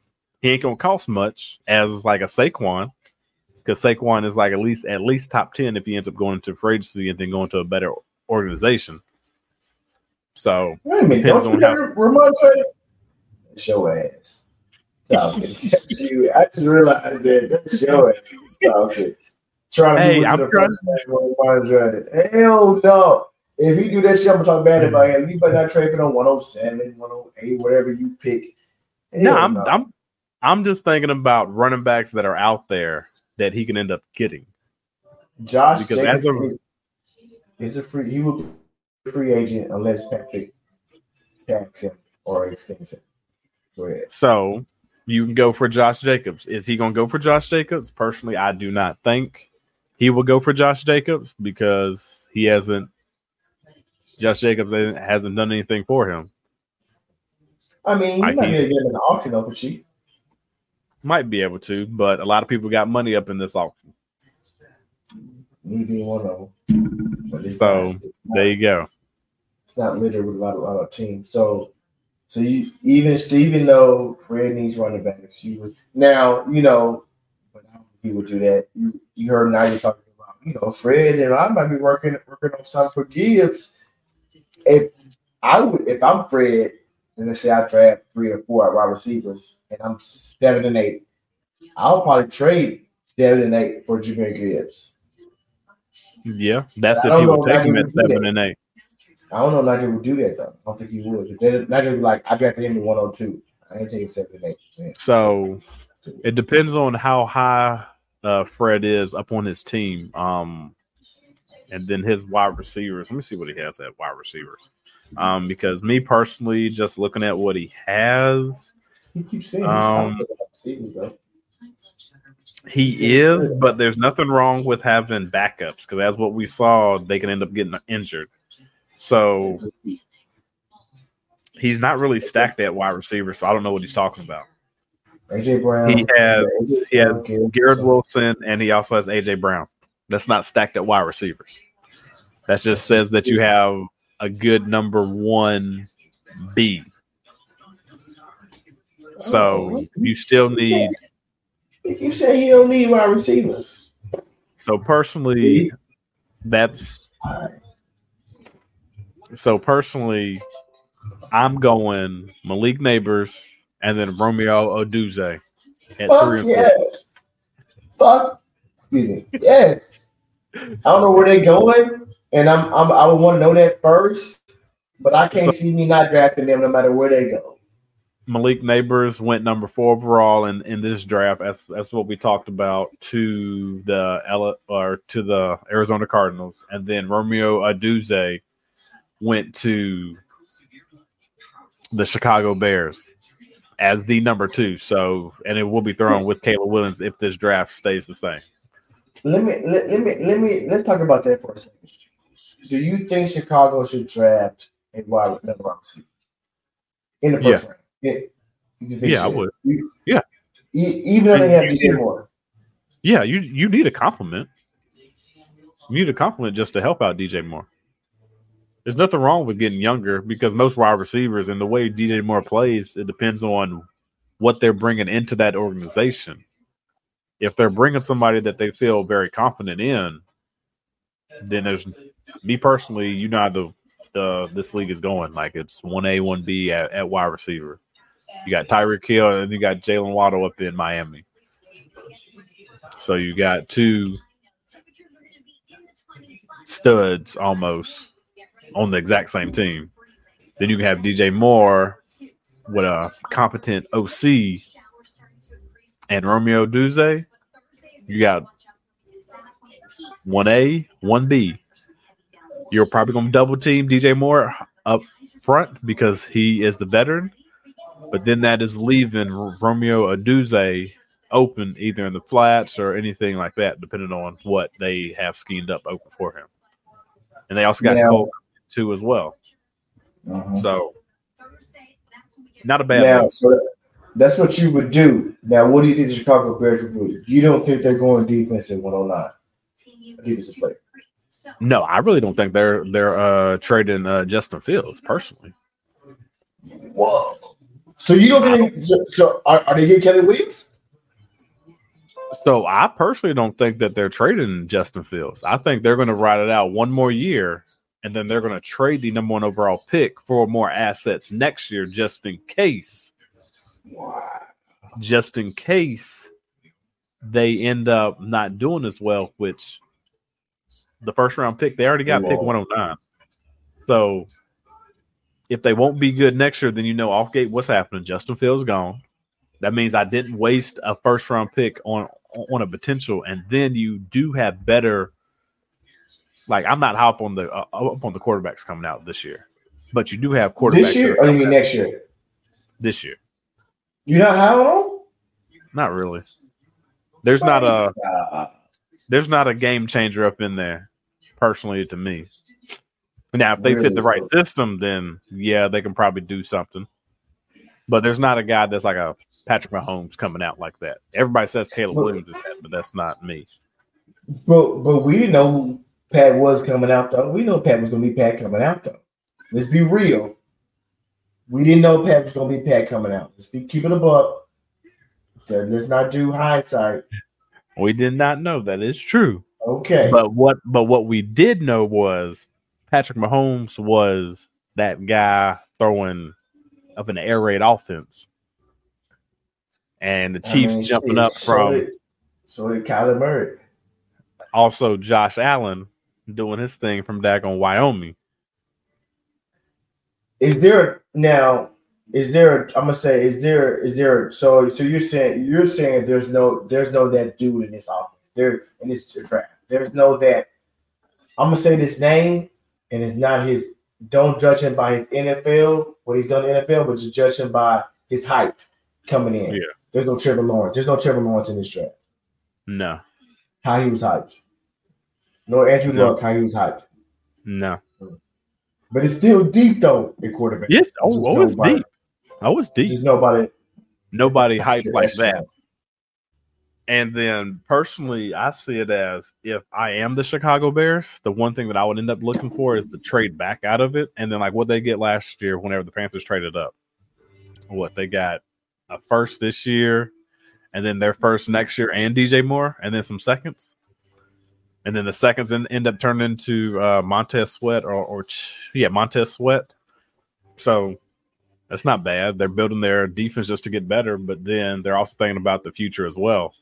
he ain't gonna cost much as like a Saquon, because Saquon is like at least at least top ten if he ends up going into free agency and then going to a better organization. So Wait a minute. Depends on how- Rhamondre? Show ass. Stop it. [LAUGHS] I just realized that. That's your ass. Stop it. Trying to Hey, to I'm the trying- on Rhamondre. Hell no. If he do that shit, I'm gonna talk bad about him. You better not trade for no 107, 108, whatever you pick. No, I'm I'm I'm just thinking about running backs that are out there that he can end up getting. Josh because Jacobs a- is a free. He will be a free agent unless Patrick tags him or extends him. Go ahead. So you can go for Josh Jacobs. Is he going to go for Josh Jacobs? Personally, I do not think he will go for Josh Jacobs because he hasn't. Josh Jacobs hasn't done anything for him. I mean, you I might be able to get the auction over cheap. Might be able to, but a lot of people got money up in this auction. Me being one of them. So, not- There you go. it's not littered with a lot, of, lot of teams. So, so you even even though Fred needs running backs, you would now you know, but I don't think he would do that. You you heard Nigel talking about you know Fred and I might be working working on something for Gibbs. If I would, if I'm Fred, and let's say I draft three or four wide receivers, and I'm seven and eight, I'll probably trade seven and eight for Jahmyr Gibbs. Yeah, that's if he if take him at seven and eight. I don't know if Nigel would do that though. I don't think he would. Nigel would be like, I drafted him in 102. I ain't taking seven and eight. Man. So it depends on how high uh, Fred is up on his team. Um, and then his wide receivers. Let me see what he has at wide receivers. Um, because me personally, just looking at what he has, He keeps saying Um, not good at receivers though. he is, but there's nothing wrong with having backups because as what we saw, they can end up getting injured. So he's not really stacked at wide receiver, so I don't know what he's talking about. AJ Brown. He has AJ he has Brown, Garrett Wilson. And he also has AJ Brown. That's not stacked at wide receivers. That just says that you have a good number one B. So Oh, you still need. You saying he don't need wide receivers. So personally, that's so personally, I'm going Malik Nabers and then Romeo Odunze at three Fuck and four. yes. Fuck Excuse me. Yes. I don't know where they're going, and I'm, I'm I would want to know that first. But I can't So- see me not drafting them no matter where they go. Malik Nabers went number four overall in, in this draft. That's that's what we talked about to the Ella or to the Arizona Cardinals, and then Romeo Odunze went to the Chicago Bears as the number two. So, and it will be thrown with Caleb Williams if this draft stays the same. Let me let, let me let me let's talk about that for a second. Do you think Chicago should draft a wide receiver in the first? Yeah, You think Yeah, I would. You- Yeah. E- even though they have DJ Moore. Yeah, you you need a compliment. You need a compliment just to help out DJ Moore. There's nothing wrong with getting younger because most wide receivers and the way DJ Moore plays, it depends on what they're bringing into that organization. If they're bringing somebody that they feel very confident in, then there's me personally. You know how the the this league is going. Like it's one A, one B at, at wide receiver. You got Tyreek Hill and you got Jaylen Waddle up in Miami. So you got two studs almost on the exact same team. Then you can have DJ Moore with a competent OC and Romeo Duze. You got one A, one B. You're probably going to double team DJ Moore up front because he is the veteran. But then that is leaving Romeo Odunze open either in the flats or anything like that, depending on what they have schemed up open for him. And they also got Now- Cole too as well. Mhm. So not a bad Now, so that's what you would do. Now, what do you think the Chicago Bears would do? You don't think they're going defense at 109? Defensive player. No, I really don't think they're they're uh trading uh Justin Fields personally. Whoa. So you don't think so, so are, are they getting Kelly Williams? So I personally don't think that they're trading Justin Fields. I think they're going to ride it out one more year, and then they're going to trade the number one overall pick for more assets next year, just in case. Just in case they end up not doing as well, which the first round pick they already got pick one hundred nine. So if they won't be good next year, then you know off gate what's happening. Justin Fields gone. That means I didn't waste a first round pick on on a potential, and then you do have better. Like I'm not high up on the uh, up on the quarterbacks coming out this year, but you do have quarterbacks This year or you mean next year? this year. You're not high on Not really. There's them? not a there's not a game changer up in there, personally to me. Now, if they fit the right system, then yeah, they can probably do something. But there's not a guy that's like a Patrick Mahomes coming out like that. Everybody says Caleb Williams is that, but that's not me. but but we didn't know Pat was coming out though. We know Pat was gonna be Pat coming out though. Let's be real. We didn't know Pat was gonna be Pat coming out. Let's be keep it a buck. Okay, Let's not do hindsight. We did not know that is true. Okay. But what but what we did know was Patrick Mahomes was that guy throwing up an air raid offense. And the I Chiefs mean, jumping up so from did, so did Kyler Murray. also Josh Allen doing his thing from back on Wyoming. Is there now? Is there? I'm gonna say, is there? Is there? So, so you're saying you're saying there's no there's no that dude in this offense. There in this draft. There's no that. I'm gonna say this name, and it's not his. Don't judge him by his NFL, what he's done in the NFL, but just judge him by his hype coming in. Yeah. There's no Trevor Lawrence. There's no Trevor Lawrence in this draft. No, How he was hyped. No Andrew No. Luck. How he was hyped. no. But it's still deep though at quarterback. Yes, oh, oh it's nobody- deep. Oh, it's deep. Just nobody. Nobody hyped like that. And then personally, I see it as if I am the Chicago Bears, the one thing that I would end up looking for is the trade back out of it. And then like what they get last year whenever the Panthers traded up. What they got a first this year, and then their first next year and DJ Moore, and then some seconds. And then the seconds en- end up turning into uh, Montez Sweat or, or yeah, Montez Sweat. So that's not bad. They're building their defense just to get better, but then they're also thinking about the future as well.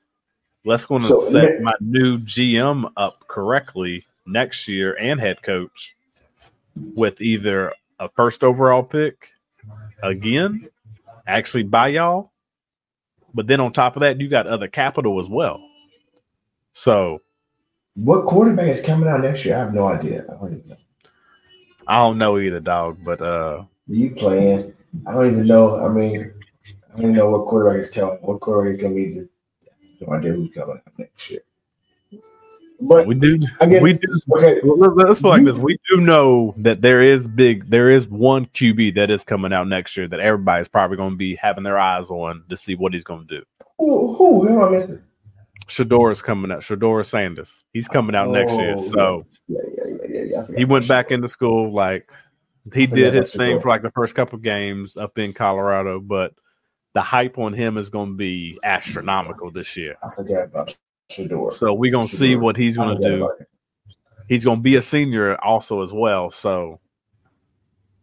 let's going to So, set my new GM up correctly next year and head coach with either a first overall pick again, actually by y'all, but then on top of that, you got other capital as well. So What quarterback is coming out next year? I have no idea. I don't even know. I don't know either, dog. But uh, you playing? I don't even know. I mean, I don't even know what quarterback is coming. What quarterback is going to be? The, no idea who's coming out next year. But we do. I guess we do. okay. Let- Let's put like this: We do know that there is big, there is one QB that is coming out next year that everybody's probably going to be having their eyes on to see what he's going to do. Who? Who? Who am I missing? Shedeur is coming out. Shedeur Sanders. He's coming out next year. Oh, So Yeah, yeah, yeah. He went back into school. Like he did his thing for like the first couple games up in Colorado, but the hype on him is going to be astronomical this year. I forgot about Shedeur. So we're going to see what he's going to do. He's going to be a senior also as well. So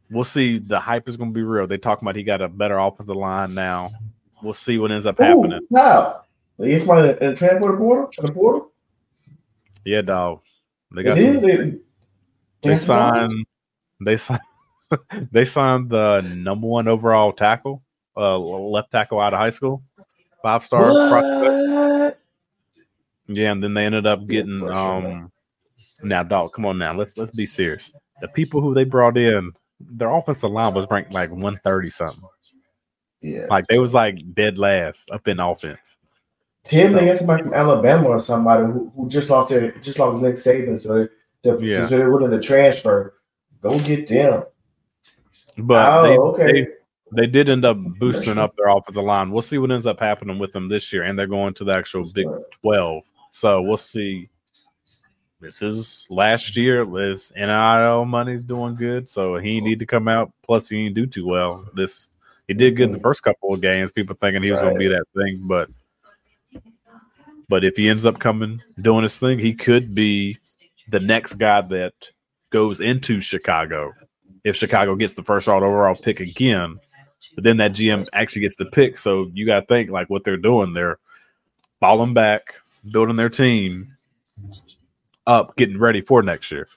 we'll see. The hype is going to be real. They talk about he got a better offensive line now. We'll see what ends up happening. Ooh, How? He's somebody in the transfer portal? The portal? Yeah, dog. They They got some, They, they about- signed they signed [LAUGHS] they signed the number one overall tackle, uh left tackle out of high school, five star prospect. Yeah, and then they ended up getting um now dog, come on now, let's let's be serious. The people who they brought in, their offensive line was ranked like 130 something. Yeah. Like they was like dead last up in offense. Tim, they got somebody from Alabama or somebody who, who just lost their just lost Nick Saban, so they, they're, Yeah. so they're willing to transfer. Go get them. But oh, they, okay. they they did end up boosting up their offensive line. We'll see what ends up happening with them this year, and they're going to the actual Big Twelve. So we'll see. This is last year. This NIL money's doing good, so he need to come out. Plus, he didn't do too well. This he did good the mm-hmm. first couple of games. People thinking he was going to be that thing, but but if he ends up coming doing his thing, he could be the next guy that goes into Chicago if Chicago gets the first overall pick again. But then that GM actually gets the pick. So you got to think like what they're doing. They're falling back, building their team up, getting ready for next year.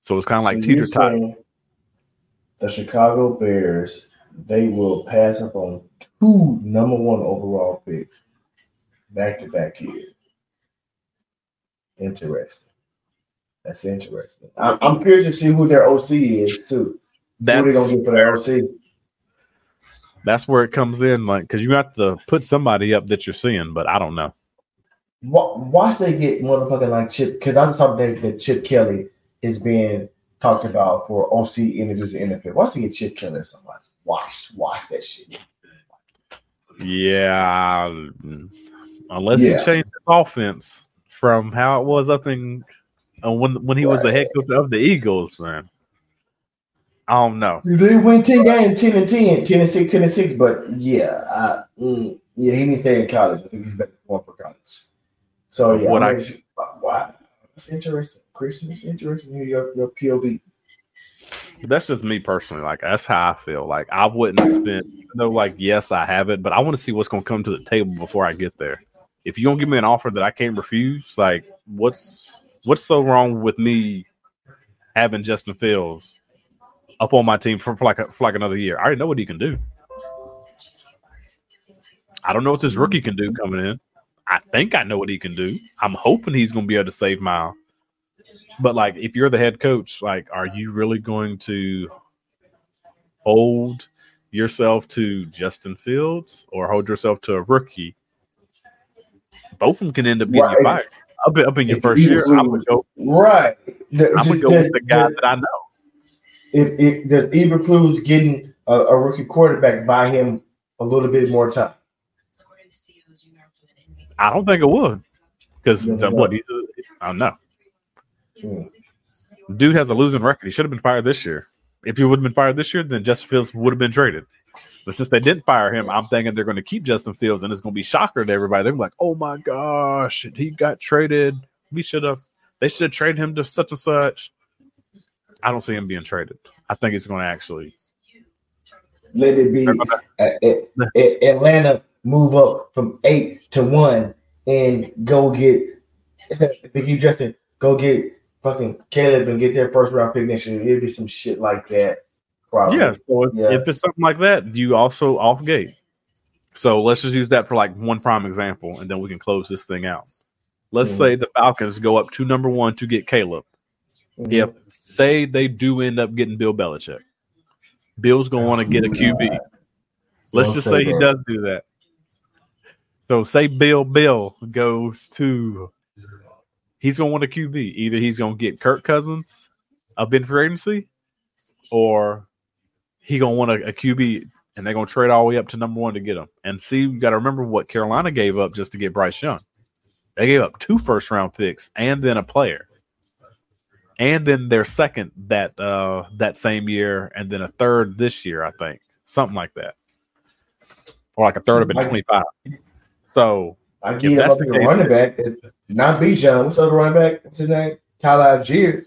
So it's kind of like So teeter totter. The Chicago Bears, they will pass up on two number one overall picks back to back years. Interesting. That's interesting. I'm, I'm curious to see who their OC is too. who they That's gonna get for their OC? that's where it comes in, like because you have to put somebody up that you're seeing, but I don't know. Wa- Watch they get motherfucking like Chip because I saw that, that Chip Kelly is being talked about for OC interviews in the NFL. Watch they get Chip Kelly or somebody. Watch, watch that shit. Yeah, unless Yeah. he changed his offense from how it was up in uh, when when he was the head coach of the Eagles, man. I don't know. They win 10 games, 10 and 10, 10 and 6, 10 and 6. But yeah, I, mm, yeah, he needs to stay in college. I think he's better for college. So yeah, What I- ready- wow. That's interesting. Christian, it's interesting. Your, your POV. That's just me personally. Like that's how I feel. Like I wouldn't spend. Even though, like yes, I have it, but I want to see what's going to come to the table before I get there. If you don't give me an offer that I can't refuse, like what's what's so wrong with me having Justin Fields up on my team for, for like a, for like another year? I already know what he can do. I don't know what this rookie can do coming in. I think I know what he can do. I'm hoping he's going to be able to save my but like, if you're the head coach, like, are you really going to hold yourself to Justin Fields or hold yourself to a rookie? Both of them can end up getting you Right. fired. Up, in- up in your If first you year, I would go. Right. The- I'm gonna go with the guy the- that I know. if it does Eberflus getting a, a rookie quarterback buy him a little bit more time? I don't think it would because You what he's. I don't know. Hmm. Dude has a losing record. He should have been fired this year. If he would have been fired this year, then Justin Fields would have been traded. But since they didn't fire him, I'm thinking they're going to keep Justin Fields, and it's going to be shocker to everybody. They're like, "Oh my gosh, he got traded. We should have. They should have traded him to such and such." I don't see him being traded. I think he's going to actually. Let it be uh, uh, uh, Atlanta move up from eight to one and go get [LAUGHS] they keep Justin, go get fucking Caleb and get their first round pick next year. It'd be some shit like that. Probably. Yeah. So if, Yeah. if it's something like that, do you also off gate. So let's just use that for like one prime example, and then we can close this thing out. Let's Mhm. say the Falcons go up to number one to get Caleb. Mhm. If say they do end up getting Bill Belichick, Bill's gonna want to get a QB. Let's Don't just say say he does do that. So say Bill Bill goes to he's gonna want a QB. Either he's gonna get Kirk Cousins up in free agency, or he gonna want a, a QB and they're gonna trade all the way up to number one to get him. And see, you gotta remember what Carolina gave up just to get Bryce Young. They gave up two first round picks and then a player. And then their second that uh that same year, and then a third this year, I think. Something like that. Or like a third of it 25. So I If give that's up the the case- running back. It's not Bijan. What's the other running back? What's his name? Tyler Allgeier.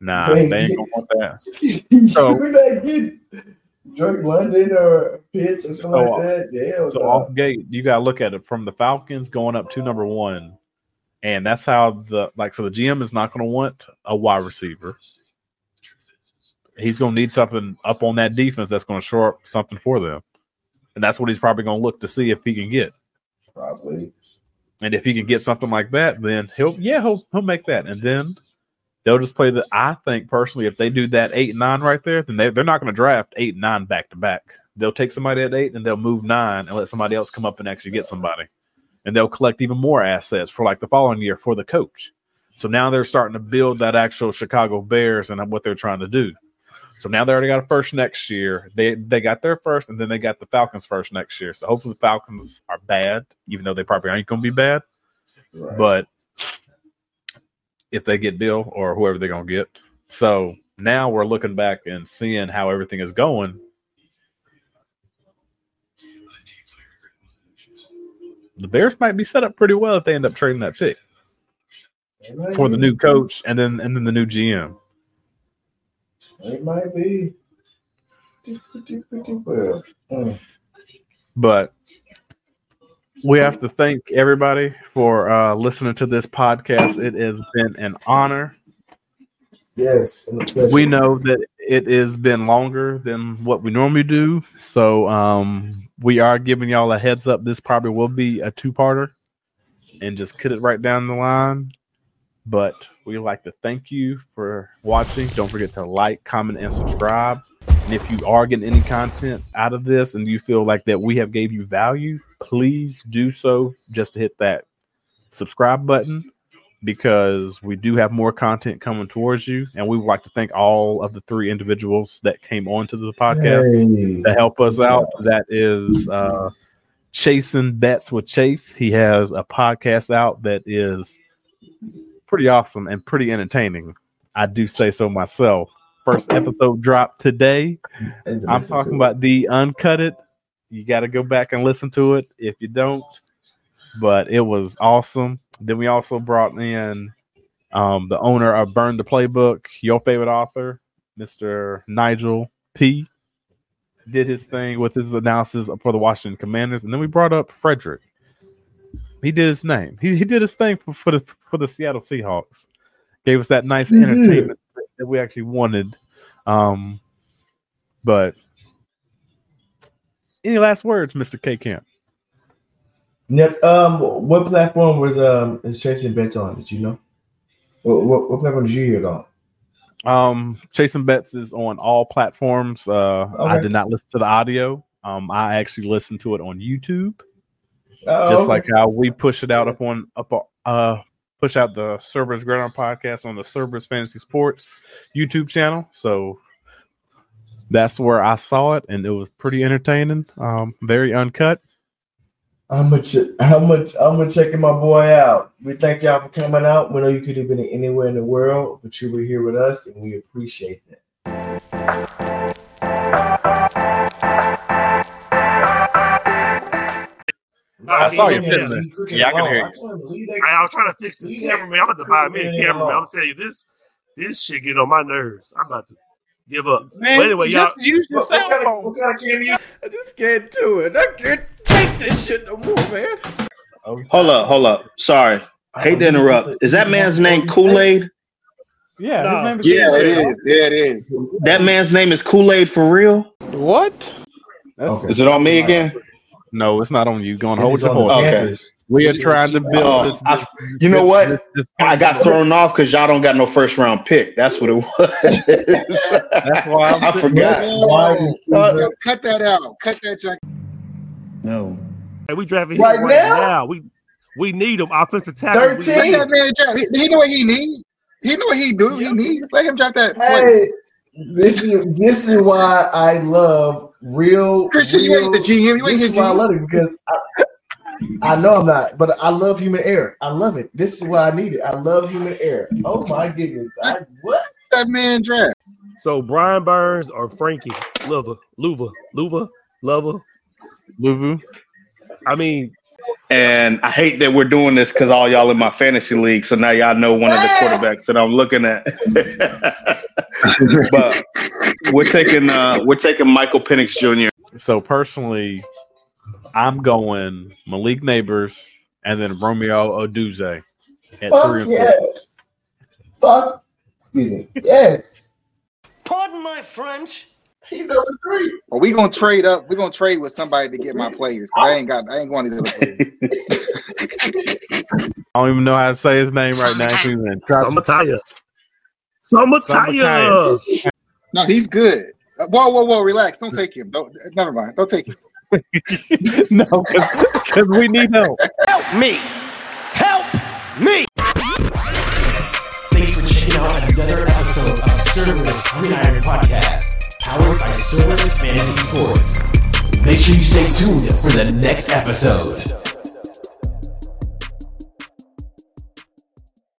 Nah, Hey, they ain't gonna want that. [LAUGHS] so not get Drake London or Pitts or something So- like that. Yeah. So off gate, you gotta look at it from the Falcons going up to number one, and that's how the like. So the GM is not going to want a wide receiver. He's going to need something up on that defense that's going to shore up something for them, and that's what he's probably going to look to see if he can get. probably. And if he can get something like that, then he'll yeah he'll he'll make that, and then they'll just play the. I think personally, if they do that eight and nine right there, then they they're not going to draft eight and nine back to back. They'll take somebody at eight and they'll move nine and let somebody else come up and actually get somebody, and they'll collect even more assets for like the following year for the coach. So now they're starting to build that actual Chicago Bears and what they're trying to do. So now they already got a first next year. They they got their first, and then they got the Falcons first next year. So hopefully the Falcons are bad, even though they probably aren't going to be bad. Right. But if they get Bill or whoever they're gonna get, so now we're looking back and seeing how everything is going. The Bears might be set up pretty well if they end up trading that pick for the new coach and then and then the new GM. It might be. Pretty, pretty well. But we have to thank everybody for uh, listening to this podcast. It has been an honor. Yes. and a pleasure. We know that it has been longer than what we normally do, so um, we are giving y'all a heads up. This probably will be a two-parter, and just cut it right down the line. But we'd like to thank you for watching. Don't forget to like, comment, and subscribe. And if you are getting any content out of this, and you feel like that we have gave you value, please do so. Just to hit that subscribe button because we do have more content coming towards you. And we would like to thank all of the three individuals that came onto the podcast Hey. to help us out. That is uh, Chasing Bets with Chase. He has a podcast out that is pretty awesome and pretty entertaining. I do say so myself. First episode dropped today. I'm talking about the uncut it. You got to go back and listen to it if you don't. But it was awesome. Then we also brought in um, the owner of Burn the Playbook, your favorite author, Mr. Nigel P. Did his thing with his analysis for the Washington Commanders, and then we brought up Frederick. He did his name. He, he did his thing for, for the for the Seattle Seahawks. Gave us that nice did. entertainment that we actually wanted. Um, but any last words, Mr. K Camp? Next, um, what platform was um is Chasing Bets on? Did you know? What, what, what platform did you hear it on? Um, Chasing Bets is on all platforms. Uh, I did not listen to the audio. Um, I actually listened to it on YouTube, Oh, just okay. like how we push it out up on up uh push out the Cerberus Gridiron podcast on the Cerberus Fantasy Sports YouTube channel. So that's where I saw it, and it was pretty entertaining. Um, very uncut. I'm gonna ch- I'm gonna I'm gonna checking my boy out. We thank y'all for coming out. We know you could have been anywhere in the world, but you were here with us, and we appreciate that. I saw you Yeah, putting you Yeah, I can hear you. I'm telling you, leave that- I, I was trying to fix this Yeah. cameraman. I'm about to buy me a Yeah. cameraman. I'm gonna tell you this. This shit getting on my nerves. I'm about to give up. Man, But anyway, y'all. just use your What, cell what, kind of, phone. what kind of camera you I just can't do it. I can't take this shit no more, man. Hold up, hold up. Sorry, I hate to interrupt. Is that man's name Kool Aid? Yeah, No. his name is Yeah, it Kool-Aid. is. Yeah, it is. That man's name is Kool Aid for real? What? That's- Okay. Is it on me again? No, it's not on you. Going to hold your the horse. Okay. We are trying to build Oh, this. I- this- you know this- what? this- this- I got thrown off because y'all don't got no first round pick. That's what it was. [LAUGHS] That's why I'm I forgot. Why is Uh, Yo, cut that out. Cut that junk. No. Hey, we drafting him Right right, now? now? We we need him offensive tackle. We 13? Let that man drop. He, he know what he need. He know what he do. He need. Let him drop that. play. Hey, this is this is why I love real. Christian, you ain't the GM. You ain't This his is why I love it because I, I know I'm not, but I love human error. I love it. This is why I need it. I love human error. Oh my goodness! I, what? That man draft. So Brian Burns or Frankie Luva, Luva, Luva, Lover. Luvu. I mean, And I hate that we're doing this because all y'all in my fantasy league. So now y'all know one of the quarterbacks that I'm looking at. [LAUGHS] but we're taking uh, we're taking Michael Penix Jr. So personally, I'm going Malik Nabers and then Romeo Odunze at Fuck three and four. yes. Fuck. Excuse me. Yes. Pardon my French. [LAUGHS] He number three. Well, we gonna trade up. We gonna trade with somebody to get my players. 'cause I ain't got. I ain't going to the players. [LAUGHS] I don't even know how to say his name right now. I can't even try to- Summertire. Summertire. No, he's good. Uh, Whoa, whoa, whoa! Relax. Don't take him. Don't. Never mind. Don't take him. [LAUGHS] no, because we need help. Help me. Help me. Thanks for checking out another episode of Cerberus Gridiron Podcast, powered by Cerberus Fantasy Sports. Make sure you stay tuned for the next episode.